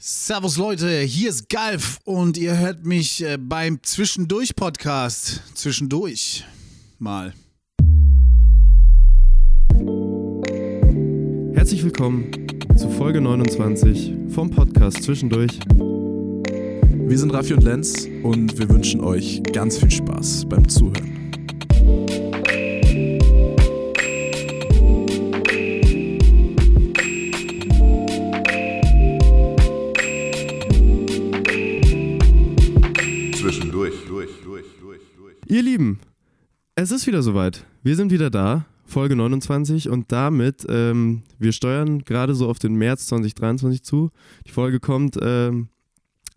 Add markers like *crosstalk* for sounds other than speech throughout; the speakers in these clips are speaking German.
Servus Leute, hier ist Galf und ihr hört mich äh, beim Zwischendurch-Podcast. Zwischendurch mal. Herzlich willkommen zu Folge 29 vom Podcast Zwischendurch. Wir sind Raffi und Lenz und wir wünschen euch ganz viel Spaß beim Zuhören. Ihr Lieben, es ist wieder soweit. Wir sind wieder da, Folge 29 und damit, ähm, wir steuern gerade so auf den März 2023 zu. Die Folge kommt, ähm,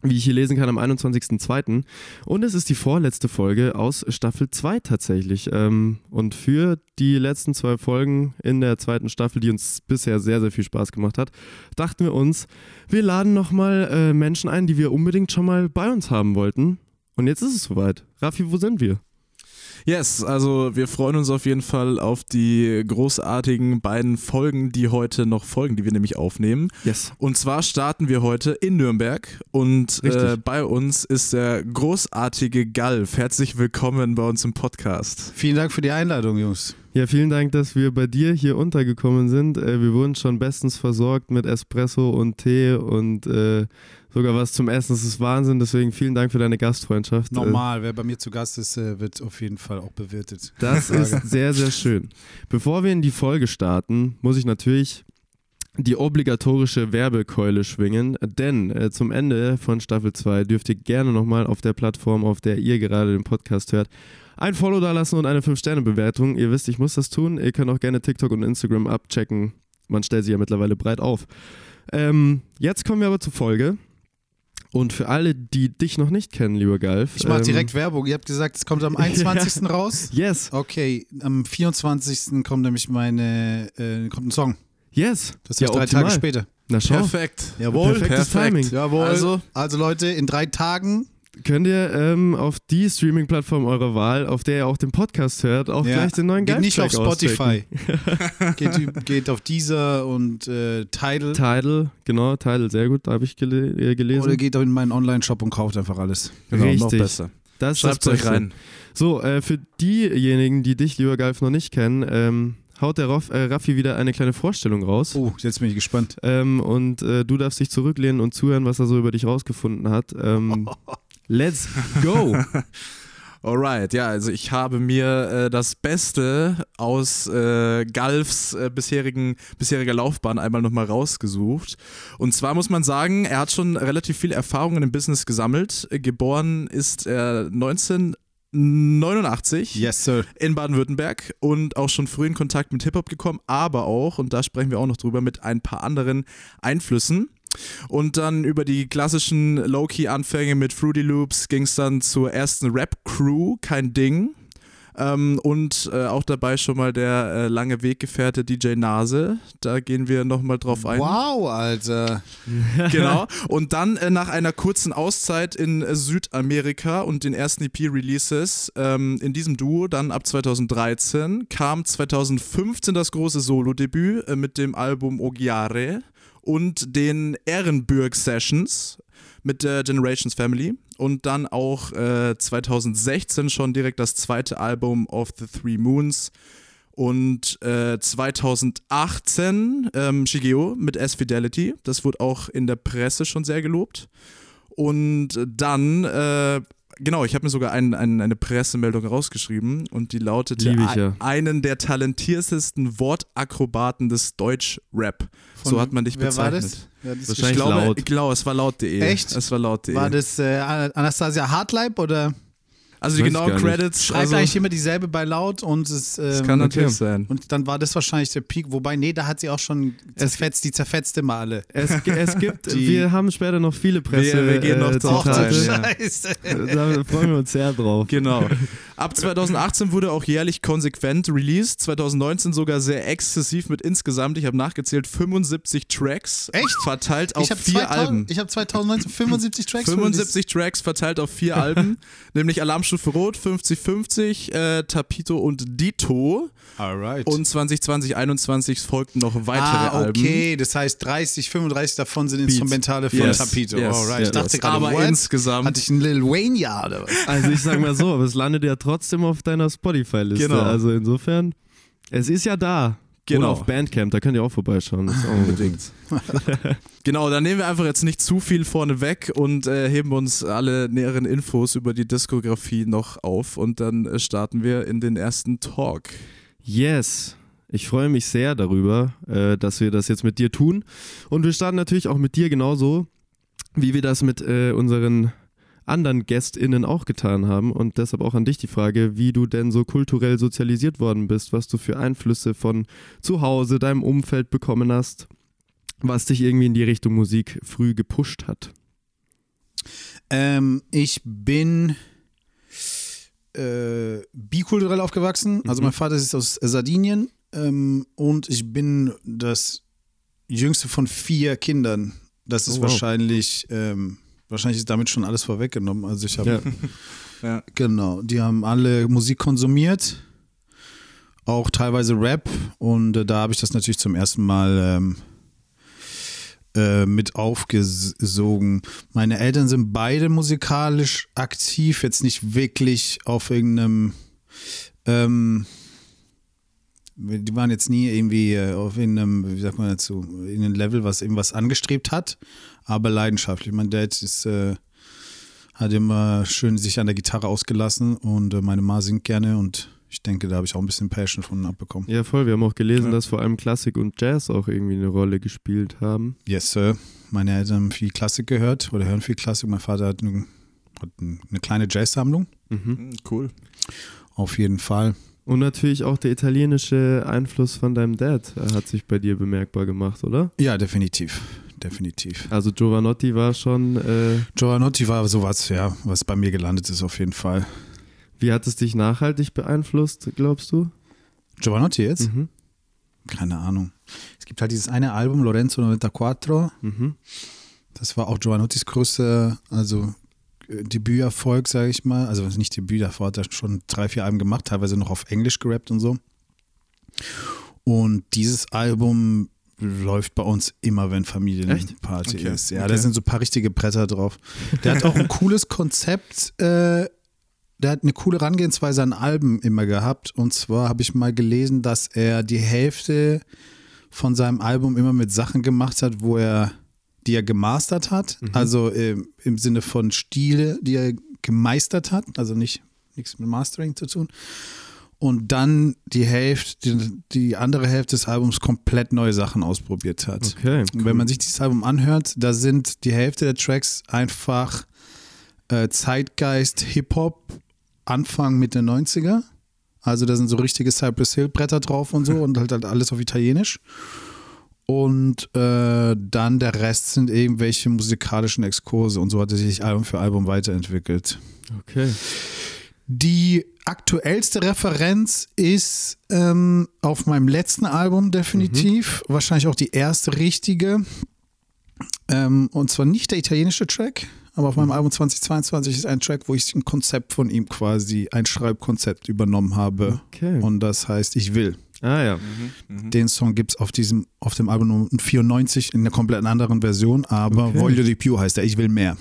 wie ich hier lesen kann, am 21.02. Und es ist die vorletzte Folge aus Staffel 2 tatsächlich. Ähm, und für die letzten zwei Folgen in der zweiten Staffel, die uns bisher sehr, sehr viel Spaß gemacht hat, dachten wir uns, wir laden nochmal äh, Menschen ein, die wir unbedingt schon mal bei uns haben wollten. Und jetzt ist es soweit. Raffi, wo sind wir? Yes, also wir freuen uns auf jeden Fall auf die großartigen beiden Folgen, die heute noch folgen, die wir nämlich aufnehmen. Yes. Und zwar starten wir heute in Nürnberg und äh, bei uns ist der großartige Galf. Herzlich willkommen bei uns im Podcast. Vielen Dank für die Einladung, Jungs. Ja, vielen Dank, dass wir bei dir hier untergekommen sind. Äh, wir wurden schon bestens versorgt mit Espresso und Tee und äh, sogar was zum Essen. Das ist Wahnsinn. Deswegen vielen Dank für deine Gastfreundschaft. Äh, Normal, wer bei mir zu Gast ist, äh, wird auf jeden Fall auch bewirtet. Das ist sehr, sehr schön. Bevor wir in die Folge starten, muss ich natürlich die obligatorische Werbekeule schwingen, denn äh, zum Ende von Staffel 2 dürft ihr gerne nochmal auf der Plattform, auf der ihr gerade den Podcast hört, ein Follow da lassen und eine 5-Sterne-Bewertung. Ihr wisst, ich muss das tun. Ihr könnt auch gerne TikTok und Instagram abchecken. Man stellt sie ja mittlerweile breit auf. Ähm, jetzt kommen wir aber zur Folge. Und für alle, die dich noch nicht kennen, lieber Galf. Ich mache ähm, direkt Werbung. Ihr habt gesagt, es kommt am *laughs* 21. raus. Yes, Okay, am 24. kommt nämlich meine, äh, kommt ein Song. yes. Das ist ja, drei optimal. Tage später. Na schau. Perfekt. Jawohl. Perfektes Perfekt. Timing. Jawohl. Also- Also, Leute, in drei Tagen Könnt ihr ähm, auf die Streaming-Plattform eurer Wahl, auf der ihr auch den Podcast hört, auch Ja, gleich den neuen geht nicht auf. Spotify. geht, *laughs* geht auf Deezer und äh, Tidal. Tidal, genau, Tidal, sehr gut, da habe ich gele äh, gelesen. Oder geht auch in meinen Online-Shop und kauft einfach alles. Genau, noch Richtig. besser. das ist Schreibt euch rein. So, äh, für diejenigen, die dich, lieber Galf, noch nicht kennen, ähm, haut der Raff, äh, Raffi wieder eine kleine Vorstellung raus. Oh, jetzt bin ich gespannt. Ähm, und äh, du darfst dich zurücklehnen und zuhören, was er so über dich rausgefunden hat. Ähm, *laughs* let's go! *laughs* Alright, ja, also ich habe mir äh, das Beste aus äh, Galfs äh, bisherigen, bisheriger Laufbahn einmal nochmal rausgesucht. Und zwar muss man sagen, er hat schon relativ viel Erfahrung in dem Business gesammelt. Geboren ist er 1989 Yes, sir. in Baden-Württemberg und auch schon früh in Kontakt mit Hip-Hop gekommen, aber auch, und da sprechen wir auch noch drüber, mit ein paar anderen Einflüssen. Und dann über die klassischen Low-Key-Anfänge mit Fruity Loops ging es dann zur ersten Rap-Crew, kein Ding. Ähm, und äh, auch dabei schon mal der äh, lange Weggefährte DJ Nase. Da gehen wir nochmal drauf ein. Wow, Alter. *laughs* Genau. Und dann äh, nach einer kurzen Auszeit in äh, Südamerika und den ersten EP-Releases ähm, in diesem Duo, dann ab 2013, kam 2015 das große Solo-Debüt äh, mit dem Album Ogiare und den Ehrenbürg Sessions mit der Generations Family und dann auch äh, 2016 schon direkt das zweite Album of the Three Moons und äh, 2018 ähm, Shigeo mit S-Fidelity. Das wurde auch in der Presse schon sehr gelobt. Und dann, äh, genau, ich habe mir sogar ein, ein, eine Pressemeldung rausgeschrieben und die lautete: Lieb ich "Ein- ja. einen der talentiertesten Wortakrobaten des Deutsch-Rap. So hat man dich wer war bezeichnet. das? Ja, das Wahrscheinlich Ich glaube, laut. ich glaube, es war laut.de. Echt? Es war laut.de. War das äh, Anastasia Hartleib oder also die genauen. Credits. schreibt Also, eigentlich immer dieselbe bei laut und es ähm, das kann natürlich okay. sein. und dann war das wahrscheinlich der Peak, wobei nee, da hat sie auch schon zerfetzt, die zerfetzt immer alle. Es, es *laughs* gibt, Die- wir haben später noch viele Presse. Wir- wir gehen noch äh, ein, ja. Scheiße. Da freuen wir uns sehr drauf. Genau. Ab 2018 wurde auch jährlich konsequent released. 2019 sogar sehr exzessiv mit insgesamt, ich habe nachgezählt, 75 Tracks. Echt? Verteilt auf ich habe vier Alben. ich habe 2019 75 Tracks 75 Tracks verteilt auf vier *laughs* Alben, nämlich Alarmstufe Rot, 50-50, äh, Tapito und Dito. Alright. Und 2020, 2021 folgten noch weitere ah, Alben. okay, das heißt 30, 35 davon sind Instrumentale von Yes, Tapito. yes, Alright. yes. Ich dachte gerade, Aber what? insgesamt- Hatte ich ein Lil Wayne Jahr oder was? Also ich sag mal so, aber es landet ja trotzdem auf deiner Spotify-Liste. Genau. Also insofern, es ist ja da. Genau. Und auf Bandcamp, da könnt ihr auch vorbeischauen. Das ist auch unbedingt. *laughs* Genau, dann nehmen wir einfach jetzt nicht zu viel vorne weg und äh, heben uns alle näheren Infos über die Diskografie noch auf und dann äh, starten wir in den ersten Talk. Yes. Ich freue mich sehr darüber, äh, dass wir das jetzt mit dir tun. Und wir starten natürlich auch mit dir genauso, wie wir das mit äh, unseren anderen GästInnen auch getan haben. Und deshalb auch an dich die Frage, wie du denn so kulturell sozialisiert worden bist, was du für Einflüsse von zu Hause, deinem Umfeld bekommen hast, was dich irgendwie in die Richtung Musik früh gepusht hat. Ähm, ich bin äh, bikulturell aufgewachsen. Also Mhm. mein Vater ist aus Sardinien ähm, und ich bin das jüngste von vier Kindern. Das ist Oh, wow. wahrscheinlich, ähm, wahrscheinlich ist damit schon alles vorweggenommen. Also ich habe, Ja. *laughs* Ja. genau, die haben alle Musik konsumiert, auch teilweise Rap und äh, da habe ich das natürlich zum ersten Mal ähm, äh, mit aufgesogen. Meine Eltern sind beide musikalisch aktiv, jetzt nicht wirklich auf irgendeinem, ähm, die waren jetzt nie irgendwie äh, auf irgendeinem, wie sagt man dazu, in einem Level, was irgendwas angestrebt hat, aber leidenschaftlich. Mein Dad ist, äh, hat immer schön sich an der Gitarre ausgelassen und äh, meine Ma singt gerne und ich denke, da habe ich auch ein bisschen Passion von abbekommen. ja, voll. Wir haben auch gelesen, Ja. dass vor allem Klassik und Jazz auch irgendwie eine Rolle gespielt haben. Yes, Sir. Meine Eltern haben viel Klassik gehört oder hören viel Klassik. Mein Vater hat eine, hat eine kleine Jazz-Sammlung. Mhm. Cool. Auf jeden Fall. Und natürlich auch der italienische Einfluss von deinem Dad äh, hat sich bei dir bemerkbar gemacht, oder? Ja, definitiv. Definitiv. Also Giovanotti war schon, äh, Giovanotti war sowas, ja, was bei mir gelandet ist, auf jeden Fall. wie hat es dich nachhaltig beeinflusst, glaubst du? Giovanotti jetzt? Mhm. Keine Ahnung. Es gibt halt dieses eine Album, Lorenzo 94. Mhm. Das war auch Giovanottis größte, also Debüterfolg, sage ich mal. Also nicht Debüterfolg, hat er schon drei, vier Alben gemacht, teilweise noch auf Englisch gerappt und so. Und dieses Album läuft bei uns immer, wenn Familienparty Okay, ist. Ja, okay. da sind so ein paar richtige Bretter drauf. Der hat auch ein *laughs* cooles Konzept, äh, der hat eine coole Herangehensweise an Alben immer gehabt. Und zwar habe ich mal gelesen, dass er die Hälfte von seinem Album immer mit Sachen gemacht hat, wo er, die er gemastert hat. Also ähm, im Sinne von Stile, die er gemeistert hat. Also nicht nichts mit Mastering zu tun. Und dann die Hälfte, die, die andere Hälfte des Albums komplett neue Sachen ausprobiert hat. Okay. Und wenn man sich dieses Album anhört, da sind die Hälfte der Tracks einfach äh, Zeitgeist, Hip-Hop, Anfang Mitte 90er. Also da sind so richtige Cypress Hill Bretter drauf und so *laughs* und halt, halt alles auf Italienisch. Und äh, dann der Rest sind irgendwelche musikalischen Exkurse und so hat er sich Album für Album weiterentwickelt. Okay. Die aktuellste Referenz ist ähm, auf meinem letzten Album definitiv, wahrscheinlich auch die erste richtige. Ähm, und zwar nicht der italienische Track, aber auf meinem Album 2022 ist ein Track, wo ich ein Konzept von ihm quasi, ein Schreibkonzept übernommen habe. Okay. Und das heißt, ich will. Ah ja. Den Song gibt es auf diesem, auf dem Album Nummer 94 in einer komplett anderen Version, aber Okay. Voglio di più heißt er, ich will mehr.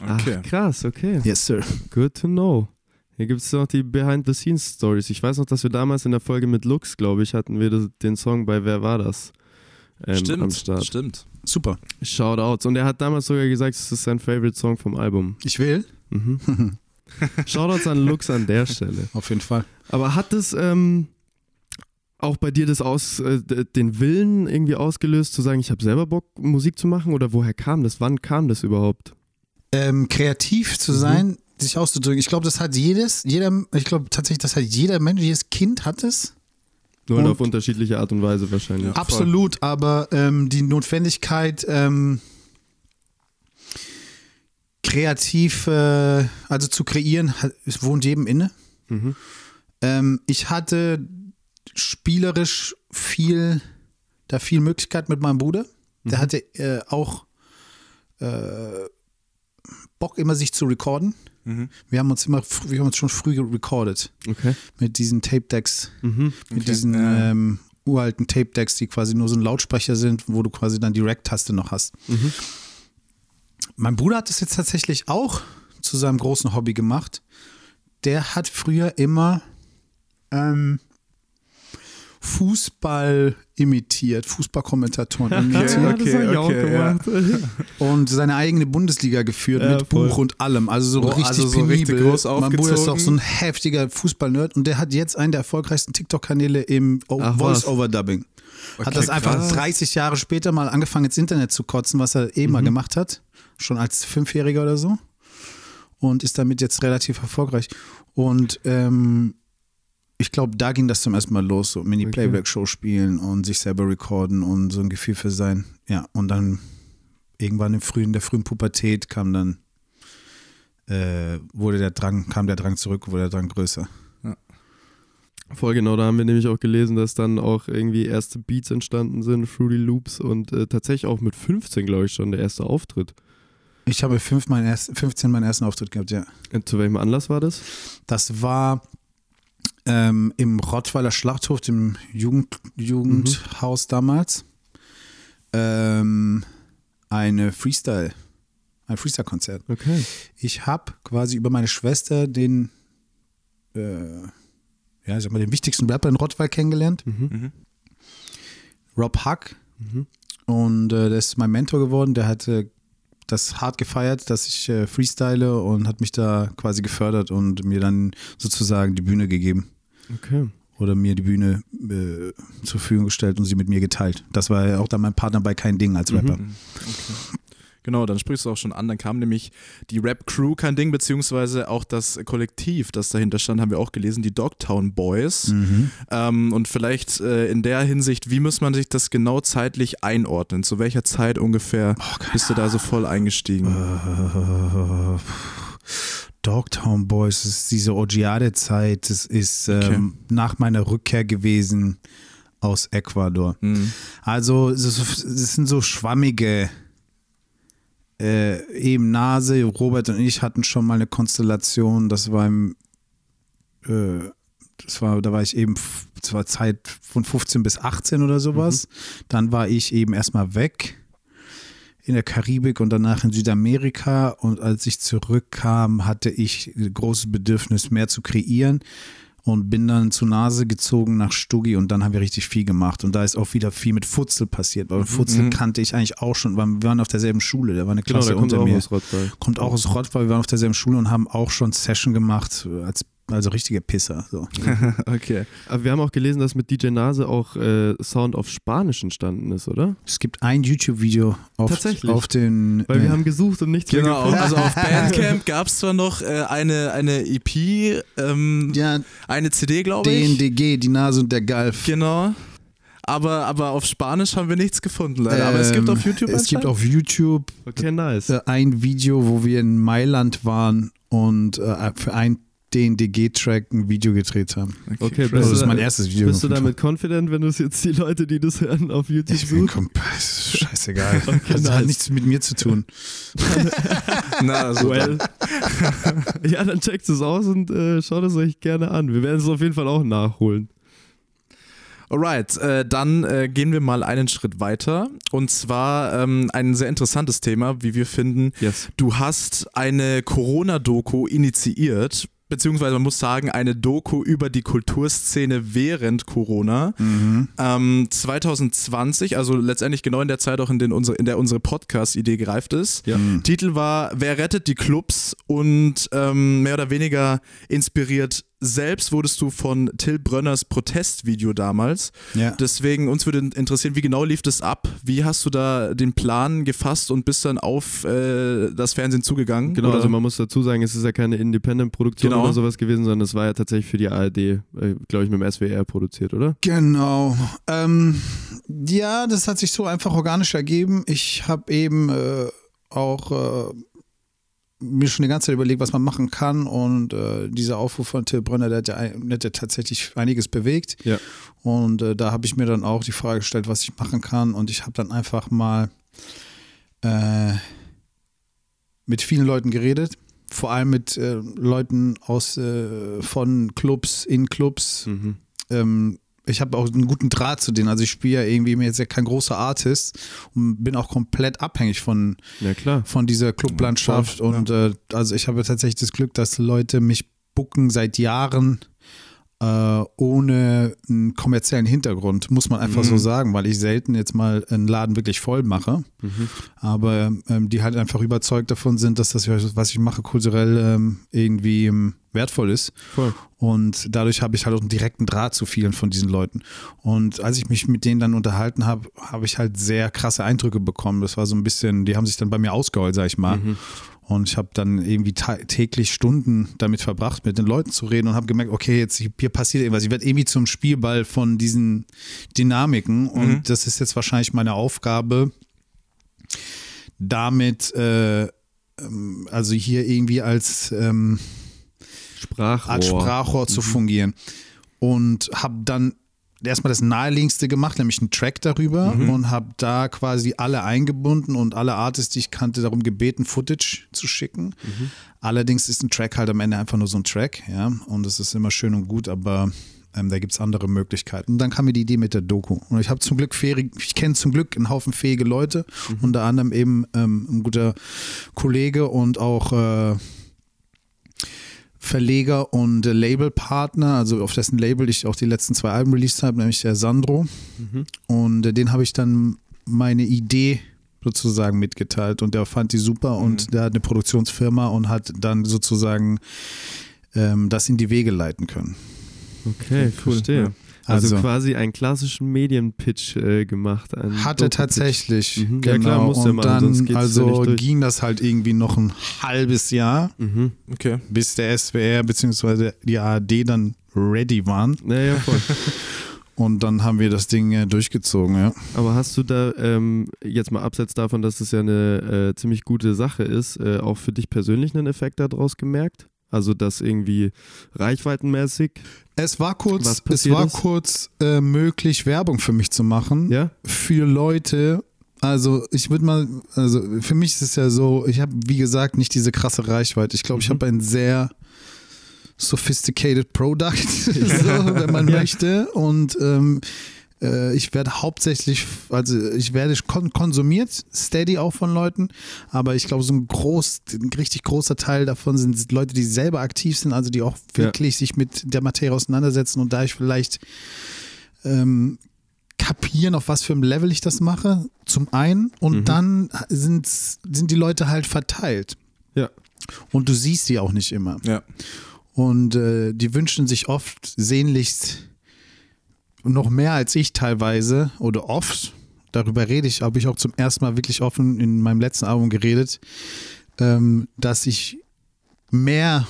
Okay. Ach, krass, okay. Yes, sir. Good to know. Hier gibt es noch die Behind-the-Scenes-Stories. Ich weiß noch, dass wir damals in der Folge mit Lux, glaube ich, hatten wir den Song bei Wer war das? Ähm, stimmt, am Start. stimmt. Super. Shoutouts. Und er hat damals sogar gesagt, es ist sein Favorite Song vom Album. Ich will. Mhm. *laughs* Shoutouts an Lux an der Stelle. Auf jeden Fall. Aber hat es ähm, auch bei dir das aus, äh, den Willen irgendwie ausgelöst, zu sagen, ich habe selber Bock, Musik zu machen? Oder woher kam das? Wann kam das überhaupt? ähm, kreativ zu sein, sich auszudrücken. Ich glaube, das hat jedes, jeder, ich glaube tatsächlich, das hat jeder Mensch, jedes Kind hat es. Nur halt Und- auf unterschiedliche Art und Weise wahrscheinlich. Ja. Absolut, aber ähm, die Notwendigkeit, ähm, kreativ, äh, also zu kreieren, hat, es wohnt jedem inne. Mhm. Ähm, ich hatte spielerisch viel, da viel Möglichkeit mit meinem Bruder. Der hatte äh, auch äh, Bock, immer sich zu recorden. Mhm. Wir haben uns immer, wir haben uns schon früh recorded Okay. mit diesen Tape-Decks, Mhm. mit Okay, diesen ja. ähm, uralten Tape-Decks, die quasi nur so ein Lautsprecher sind, wo du quasi dann die Rack-Taste noch hast. Mhm. Mein Bruder hat das jetzt tatsächlich auch zu seinem großen Hobby gemacht. Der hat früher immer ähm, Fußball imitiert, Fußballkommentatoren *laughs* imitiert ich auch okay, ja. und seine eigene Bundesliga geführt Ja, mit voll. Buch und allem. Also so Oh, richtig also so penibel. richtig groß mein Bruder ist auch aufgezogen. so ein heftiger Fußball-Nerd und der hat jetzt einen der erfolgreichsten TikTok-Kanäle im. Voice-Over-Dubbing. hat Okay, das einfach krass. 30 Jahre später mal angefangen ins Internet zu kotzen, was er eh Mhm. mal gemacht hat. Schon als Fünfjähriger oder so. Und ist damit jetzt relativ erfolgreich. Und ähm, ich glaube, da ging das zum ersten Mal los, so Mini-Playback-Show spielen und sich selber recorden und so ein Gefühl für sein. Ja, und dann irgendwann im frühen, in der frühen Pubertät kam dann, äh, wurde der Drang, kam der Drang zurück, wurde der Drang größer. Voll genau, da haben wir nämlich auch gelesen, dass dann auch irgendwie erste Beats entstanden sind, Fruity Loops und äh, tatsächlich auch mit 15, glaube ich, schon der erste Auftritt. Ich habe fünf meinen ersten, 15 meinen ersten Auftritt gehabt, ja. Und zu welchem Anlass war das? Das war ähm, im Rottweiler Schlachthof, dem Jugend, Jugendhaus damals, ähm, eine Freestyle, ein Freestyle-Konzert. Okay. Ich habe quasi über meine Schwester den, äh, ja, ich sag mal, den wichtigsten Rapper in Rottweil kennengelernt, Mhm. Rob Huck. Mhm. Und äh, der ist mein Mentor geworden. Der hatte das hart gefeiert, dass ich äh, freestyle und hat mich da quasi gefördert und mir dann sozusagen die Bühne gegeben. Okay. Oder mir die Bühne äh, zur Verfügung gestellt und sie mit mir geteilt. Das war ja auch dann mein Partner bei Kein Ding als Rapper. Genau, dann sprichst du auch schon an. Dann kam nämlich die Rap-Crew, kein Ding, beziehungsweise auch das Kollektiv, das dahinter stand, haben wir auch gelesen, die Dogtown Boys. Mhm. Ähm, und vielleicht äh, in der Hinsicht, wie muss man sich das genau zeitlich einordnen? Zu welcher Zeit ungefähr bist du da so voll eingestiegen? Äh, Dogtown Boys, das ist diese Ogiade-Zeit. Das ist ähm, nach meiner Rückkehr gewesen aus Ecuador. Hm. Also, es sind so schwammige. Äh, eben Nase, Robert und ich hatten schon mal eine Konstellation. Das war im. Äh, das war, da war ich eben, war Zeit von 15 bis 18 oder sowas. Dann war ich eben erstmal weg in der Karibik und danach in Südamerika. Und als ich zurückkam, hatte ich ein großes Bedürfnis, mehr zu kreieren und bin dann zu Nase gezogen nach Stuggi und dann haben wir richtig viel gemacht. Und da ist auch wieder viel mit Futzel passiert, weil Futzel kannte ich eigentlich auch schon, weil wir waren auf derselben Schule, der war eine Genau, Klasse kommt unter auch mir. aus Rottweil. Kommt auch aus Rottweil, wir waren auf derselben Schule und haben auch schon Session gemacht, als, also richtige Pisser. So. *laughs* Okay. Aber wir haben auch gelesen, dass mit DJ Nase auch äh, Sound auf Spanisch entstanden ist, oder? Es gibt ein YouTube-Video auf, Tatsächlich? auf den. Weil wir äh, haben gesucht und nichts Genau, mehr gefunden. also auf *laughs* Bandcamp gab es zwar noch äh, eine, eine EP, ähm, ja, eine CD, glaube ich. DNDG, die Nase und der Galf. Genau. Aber, aber auf Spanisch haben wir nichts gefunden, leider. Aber es gibt Ähm, auf YouTube Es gibt auf YouTube Okay, nice. äh, ein Video, wo wir in Mailand waren und äh, für ein DNDG-Track ein Video gedreht haben. Okay, Also bist das ist du, mein erstes Video. bist du damit confident, wenn du es jetzt die Leute, die das hören, auf YouTube Ich bin komplett ist scheißegal. *laughs* Okay, das hat nice. nichts mit mir zu tun. *laughs* Na, also Well. ja, dann checkt es aus und äh, schaut es euch gerne an. Wir werden es auf jeden Fall auch nachholen. Alright, äh, dann äh, gehen wir mal einen Schritt weiter. Und zwar ähm, ein sehr interessantes Thema, wie wir finden. Yes. Du hast eine Corona-Doku initiiert, beziehungsweise man muss sagen, eine Doku über die Kulturszene während Corona. Ähm, 2020, also letztendlich genau in der Zeit auch, in, den unsere, in der unsere Podcast-Idee gereift ist. Ja. Titel war Wer rettet die Clubs? Und ähm, mehr oder weniger inspiriert selbst wurdest du von Till Brönners Protestvideo damals. Ja. Deswegen uns würde interessieren, wie genau lief das ab? Wie hast du da den Plan gefasst und bist dann auf äh, das Fernsehen zugegangen? Genau, Oder? also man muss dazu sagen, es ist ja keine Independent-Produktion Genau. oder sowas gewesen, sondern es war ja tatsächlich für die ARD, äh, glaube ich, mit dem SWR produziert, oder? Genau. Ähm, ja, das hat sich so einfach organisch ergeben. Ich habe eben äh, auch äh, mir schon die ganze Zeit überlegt, was man machen kann. Und äh, dieser Aufruf von Till Brönner, der hat ja, der hat ja tatsächlich einiges bewegt. Ja. und äh, da habe ich mir dann auch die Frage gestellt, was ich machen kann. Und ich habe dann einfach mal äh, mit vielen Leuten geredet, vor allem mit äh, Leuten aus äh, von Clubs, in Clubs, Mhm. ähm, ich habe auch einen guten Draht zu denen. Also ich spiele ja irgendwie mir jetzt ja kein großer Artist und bin auch komplett abhängig von, Ja, klar. von dieser Clublandschaft. Ja, und äh, also ich habe tatsächlich das Glück, dass Leute mich bucken seit Jahren äh, ohne einen kommerziellen Hintergrund, muss man einfach so Mhm. sagen, weil ich selten jetzt mal einen Laden wirklich voll mache. Mhm. Aber ähm, die halt einfach überzeugt davon sind, dass das, was ich mache, kulturell ähm, irgendwie ähm, wertvoll ist. Voll. Und dadurch habe ich halt auch einen direkten Draht zu vielen von diesen Leuten. Und als ich mich mit denen dann unterhalten habe, habe ich halt sehr krasse Eindrücke bekommen. Das war so ein bisschen, die haben sich dann bei mir ausgeheult, sag ich mal. Mhm. Und ich habe dann irgendwie täglich Stunden damit verbracht, mit den Leuten zu reden und habe gemerkt, okay, jetzt hier passiert irgendwas. Ich werde irgendwie zum Spielball von diesen Dynamiken. Und Mhm. das ist jetzt wahrscheinlich meine Aufgabe, damit, äh, ähm, also hier irgendwie als ähm, Sprachrohr. Art Sprachrohr zu fungieren. Und habe dann erstmal das naheliegendste gemacht, nämlich einen Track darüber und habe da quasi alle eingebunden und alle Artists, die ich kannte, darum gebeten, Footage zu schicken. Allerdings ist ein Track halt am Ende einfach nur so ein Track, ja, und das ist immer schön und gut, aber ähm, da gibt es andere Möglichkeiten. Und dann kam mir die Idee mit der Doku. Und ich habe zum Glück fähige, ich kenne zum Glück einen Haufen fähige Leute, unter anderem eben ähm, ein guter Kollege und auch äh, Verleger und äh, Labelpartner, also auf dessen Label ich auch die letzten zwei Alben released habe, nämlich der Sandro. Mhm. Und äh, den habe ich dann meine Idee sozusagen mitgeteilt und der fand die super und der hat eine Produktionsfirma und hat dann sozusagen ähm, das in die Wege leiten können. Okay, cool, verstehe. ja. Also, Also- quasi einen klassischen Medienpitch äh, gemacht. Hatte tatsächlich, Mhm. genau. Ja, klar, muss der und machen, sonst dann, ja also nicht durch. ging das halt irgendwie noch ein halbes Jahr, Mhm. Okay. bis der SWR bzw. die ARD dann ready waren. Naja, voll. *laughs* Und dann haben wir das Ding äh, durchgezogen, ja. Aber hast du da ähm, jetzt mal abseits davon, dass es ja eine äh, ziemlich gute Sache ist, äh, auch für dich persönlich einen Effekt daraus gemerkt? Also das irgendwie reichweitenmäßig, Es war kurz, es war ist? kurz äh, möglich, Werbung für mich zu machen. ja? Für Leute. Also ich würde mal, also für mich ist es ja so, ich habe, wie gesagt, nicht diese krasse Reichweite. Ich glaube, ich Mhm. habe ein sehr sophisticated Product, *laughs* *laughs* so, wenn man Ja. möchte. Und ähm, äh, ich werde hauptsächlich, also ich werde kon konsumiert, steady auch von Leuten, aber ich glaube, so ein groß, ein richtig großer Teil davon sind Leute, die selber aktiv sind, also die auch Ja. wirklich sich mit der Materie auseinandersetzen und da ich vielleicht ähm, kapieren, auf was für einem Level ich das mache, zum einen, und Mhm. dann sind, sind die Leute halt verteilt. Ja. Und du siehst die auch nicht immer. Ja. Und äh, die wünschen sich oft sehnlichst noch mehr als ich teilweise oder oft. Darüber rede ich, habe ich auch zum ersten Mal wirklich offen in meinem letzten Album geredet, ähm, dass ich mehr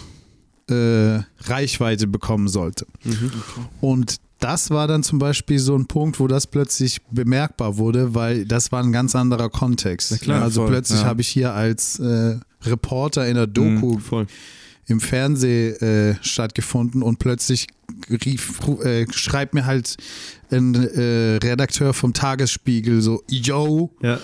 äh, Reichweite bekommen sollte. Mhm. Und das war dann zum Beispiel so ein Punkt, wo das plötzlich bemerkbar wurde, weil das war ein ganz anderer Kontext. Na klar, also voll, plötzlich ja. habe ich hier als äh, Reporter in der Doku Voll. Im Fernsehen äh, stattgefunden und plötzlich rief, äh, schreibt mir halt ein äh, Redakteur vom Tagesspiegel so, yo, Ja.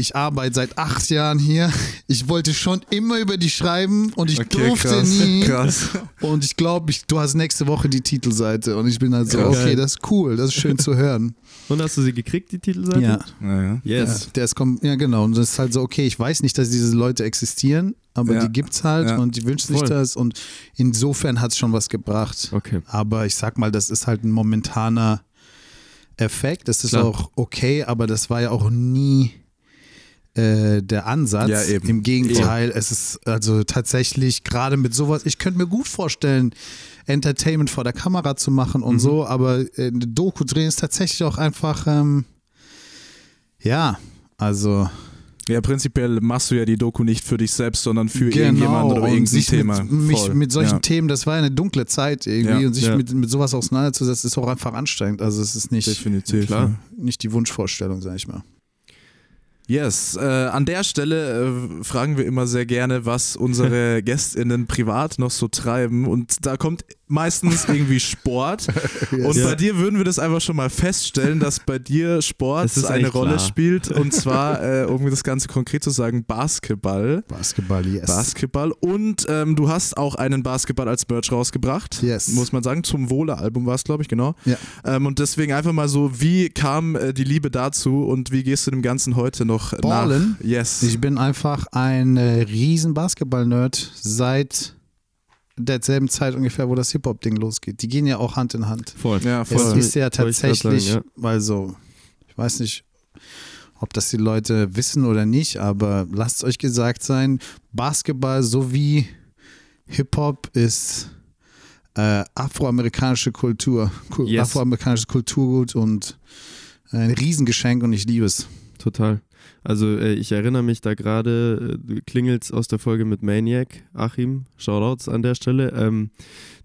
Ich arbeite seit acht Jahren hier, ich wollte schon immer über die schreiben und ich Okay, durfte krass. nie Krass. und ich glaube, ich, du hast nächste Woche die Titelseite und ich bin halt so, okay, das ist cool, das ist schön zu hören. *laughs* Und hast du sie gekriegt, die Titelseite? Ja. Naja. Yes. Ja, der ist kom ja, genau. Und das ist halt so, okay, ich weiß nicht, dass diese Leute existieren, aber Ja. die gibt's halt Ja. und die wünschen sich das und insofern hat es schon was gebracht. Okay. Aber ich sag mal, das ist halt ein momentaner Effekt. Das ist Klar. auch okay, aber das war ja auch nie äh, der Ansatz. Ja, eben. Im Gegenteil, es ist also tatsächlich gerade mit sowas, ich könnte mir gut vorstellen, Entertainment vor der Kamera zu machen Mhm. und so, aber äh, eine Doku drehen ist tatsächlich auch einfach, ähm, ja, also Ja, prinzipiell machst du ja die Doku nicht für dich selbst, sondern für irgendjemanden oder Genau, irgendein Thema. Mit, mich Voll. mit solchen ja. Themen, das war ja eine dunkle Zeit irgendwie Ja. und sich Ja. mit, mit sowas auseinanderzusetzen, ist auch einfach anstrengend. Also es ist nicht, Definitiv. Klar. Nicht die Wunschvorstellung, sag ich mal. Yes, äh, an der Stelle äh, fragen wir immer sehr gerne, was unsere *laughs* GästInnen privat noch so treiben. Und da kommt meistens irgendwie Sport. *laughs* Und Ja. bei dir würden wir das einfach schon mal feststellen, dass bei dir Sport eine Rolle klar. spielt. Und *laughs* zwar, äh, um das Ganze konkret zu sagen, Basketball. Basketball, yes. Basketball. Und ähm, du hast auch einen Basketball als Merch rausgebracht. Yes. Muss man sagen. Zum Wohle-Album war es, glaube ich, genau. Ja. Ähm, und deswegen einfach mal so, wie kam äh, die Liebe dazu und wie gehst du dem Ganzen heute noch Ballen? nach? Yes. Ich bin einfach ein äh, riesen Basketball-Nerd seit derselben Zeit ungefähr, wo das Hip-Hop-Ding losgeht. Die gehen ja auch Hand in Hand. Voll. ja, Es voll. ist ja tatsächlich, sagen, weil so, ich weiß nicht, ob das die Leute wissen oder nicht, aber lasst es euch gesagt sein, Basketball sowie Hip-Hop ist äh, afroamerikanische Kultur, Ku- Yes. afroamerikanisches Kulturgut und ein Riesengeschenk und ich liebe es. Total. Also äh, ich erinnere mich da gerade, äh, klingelt's aus der Folge mit Maniac, Achim, Shoutouts an der Stelle. Ähm,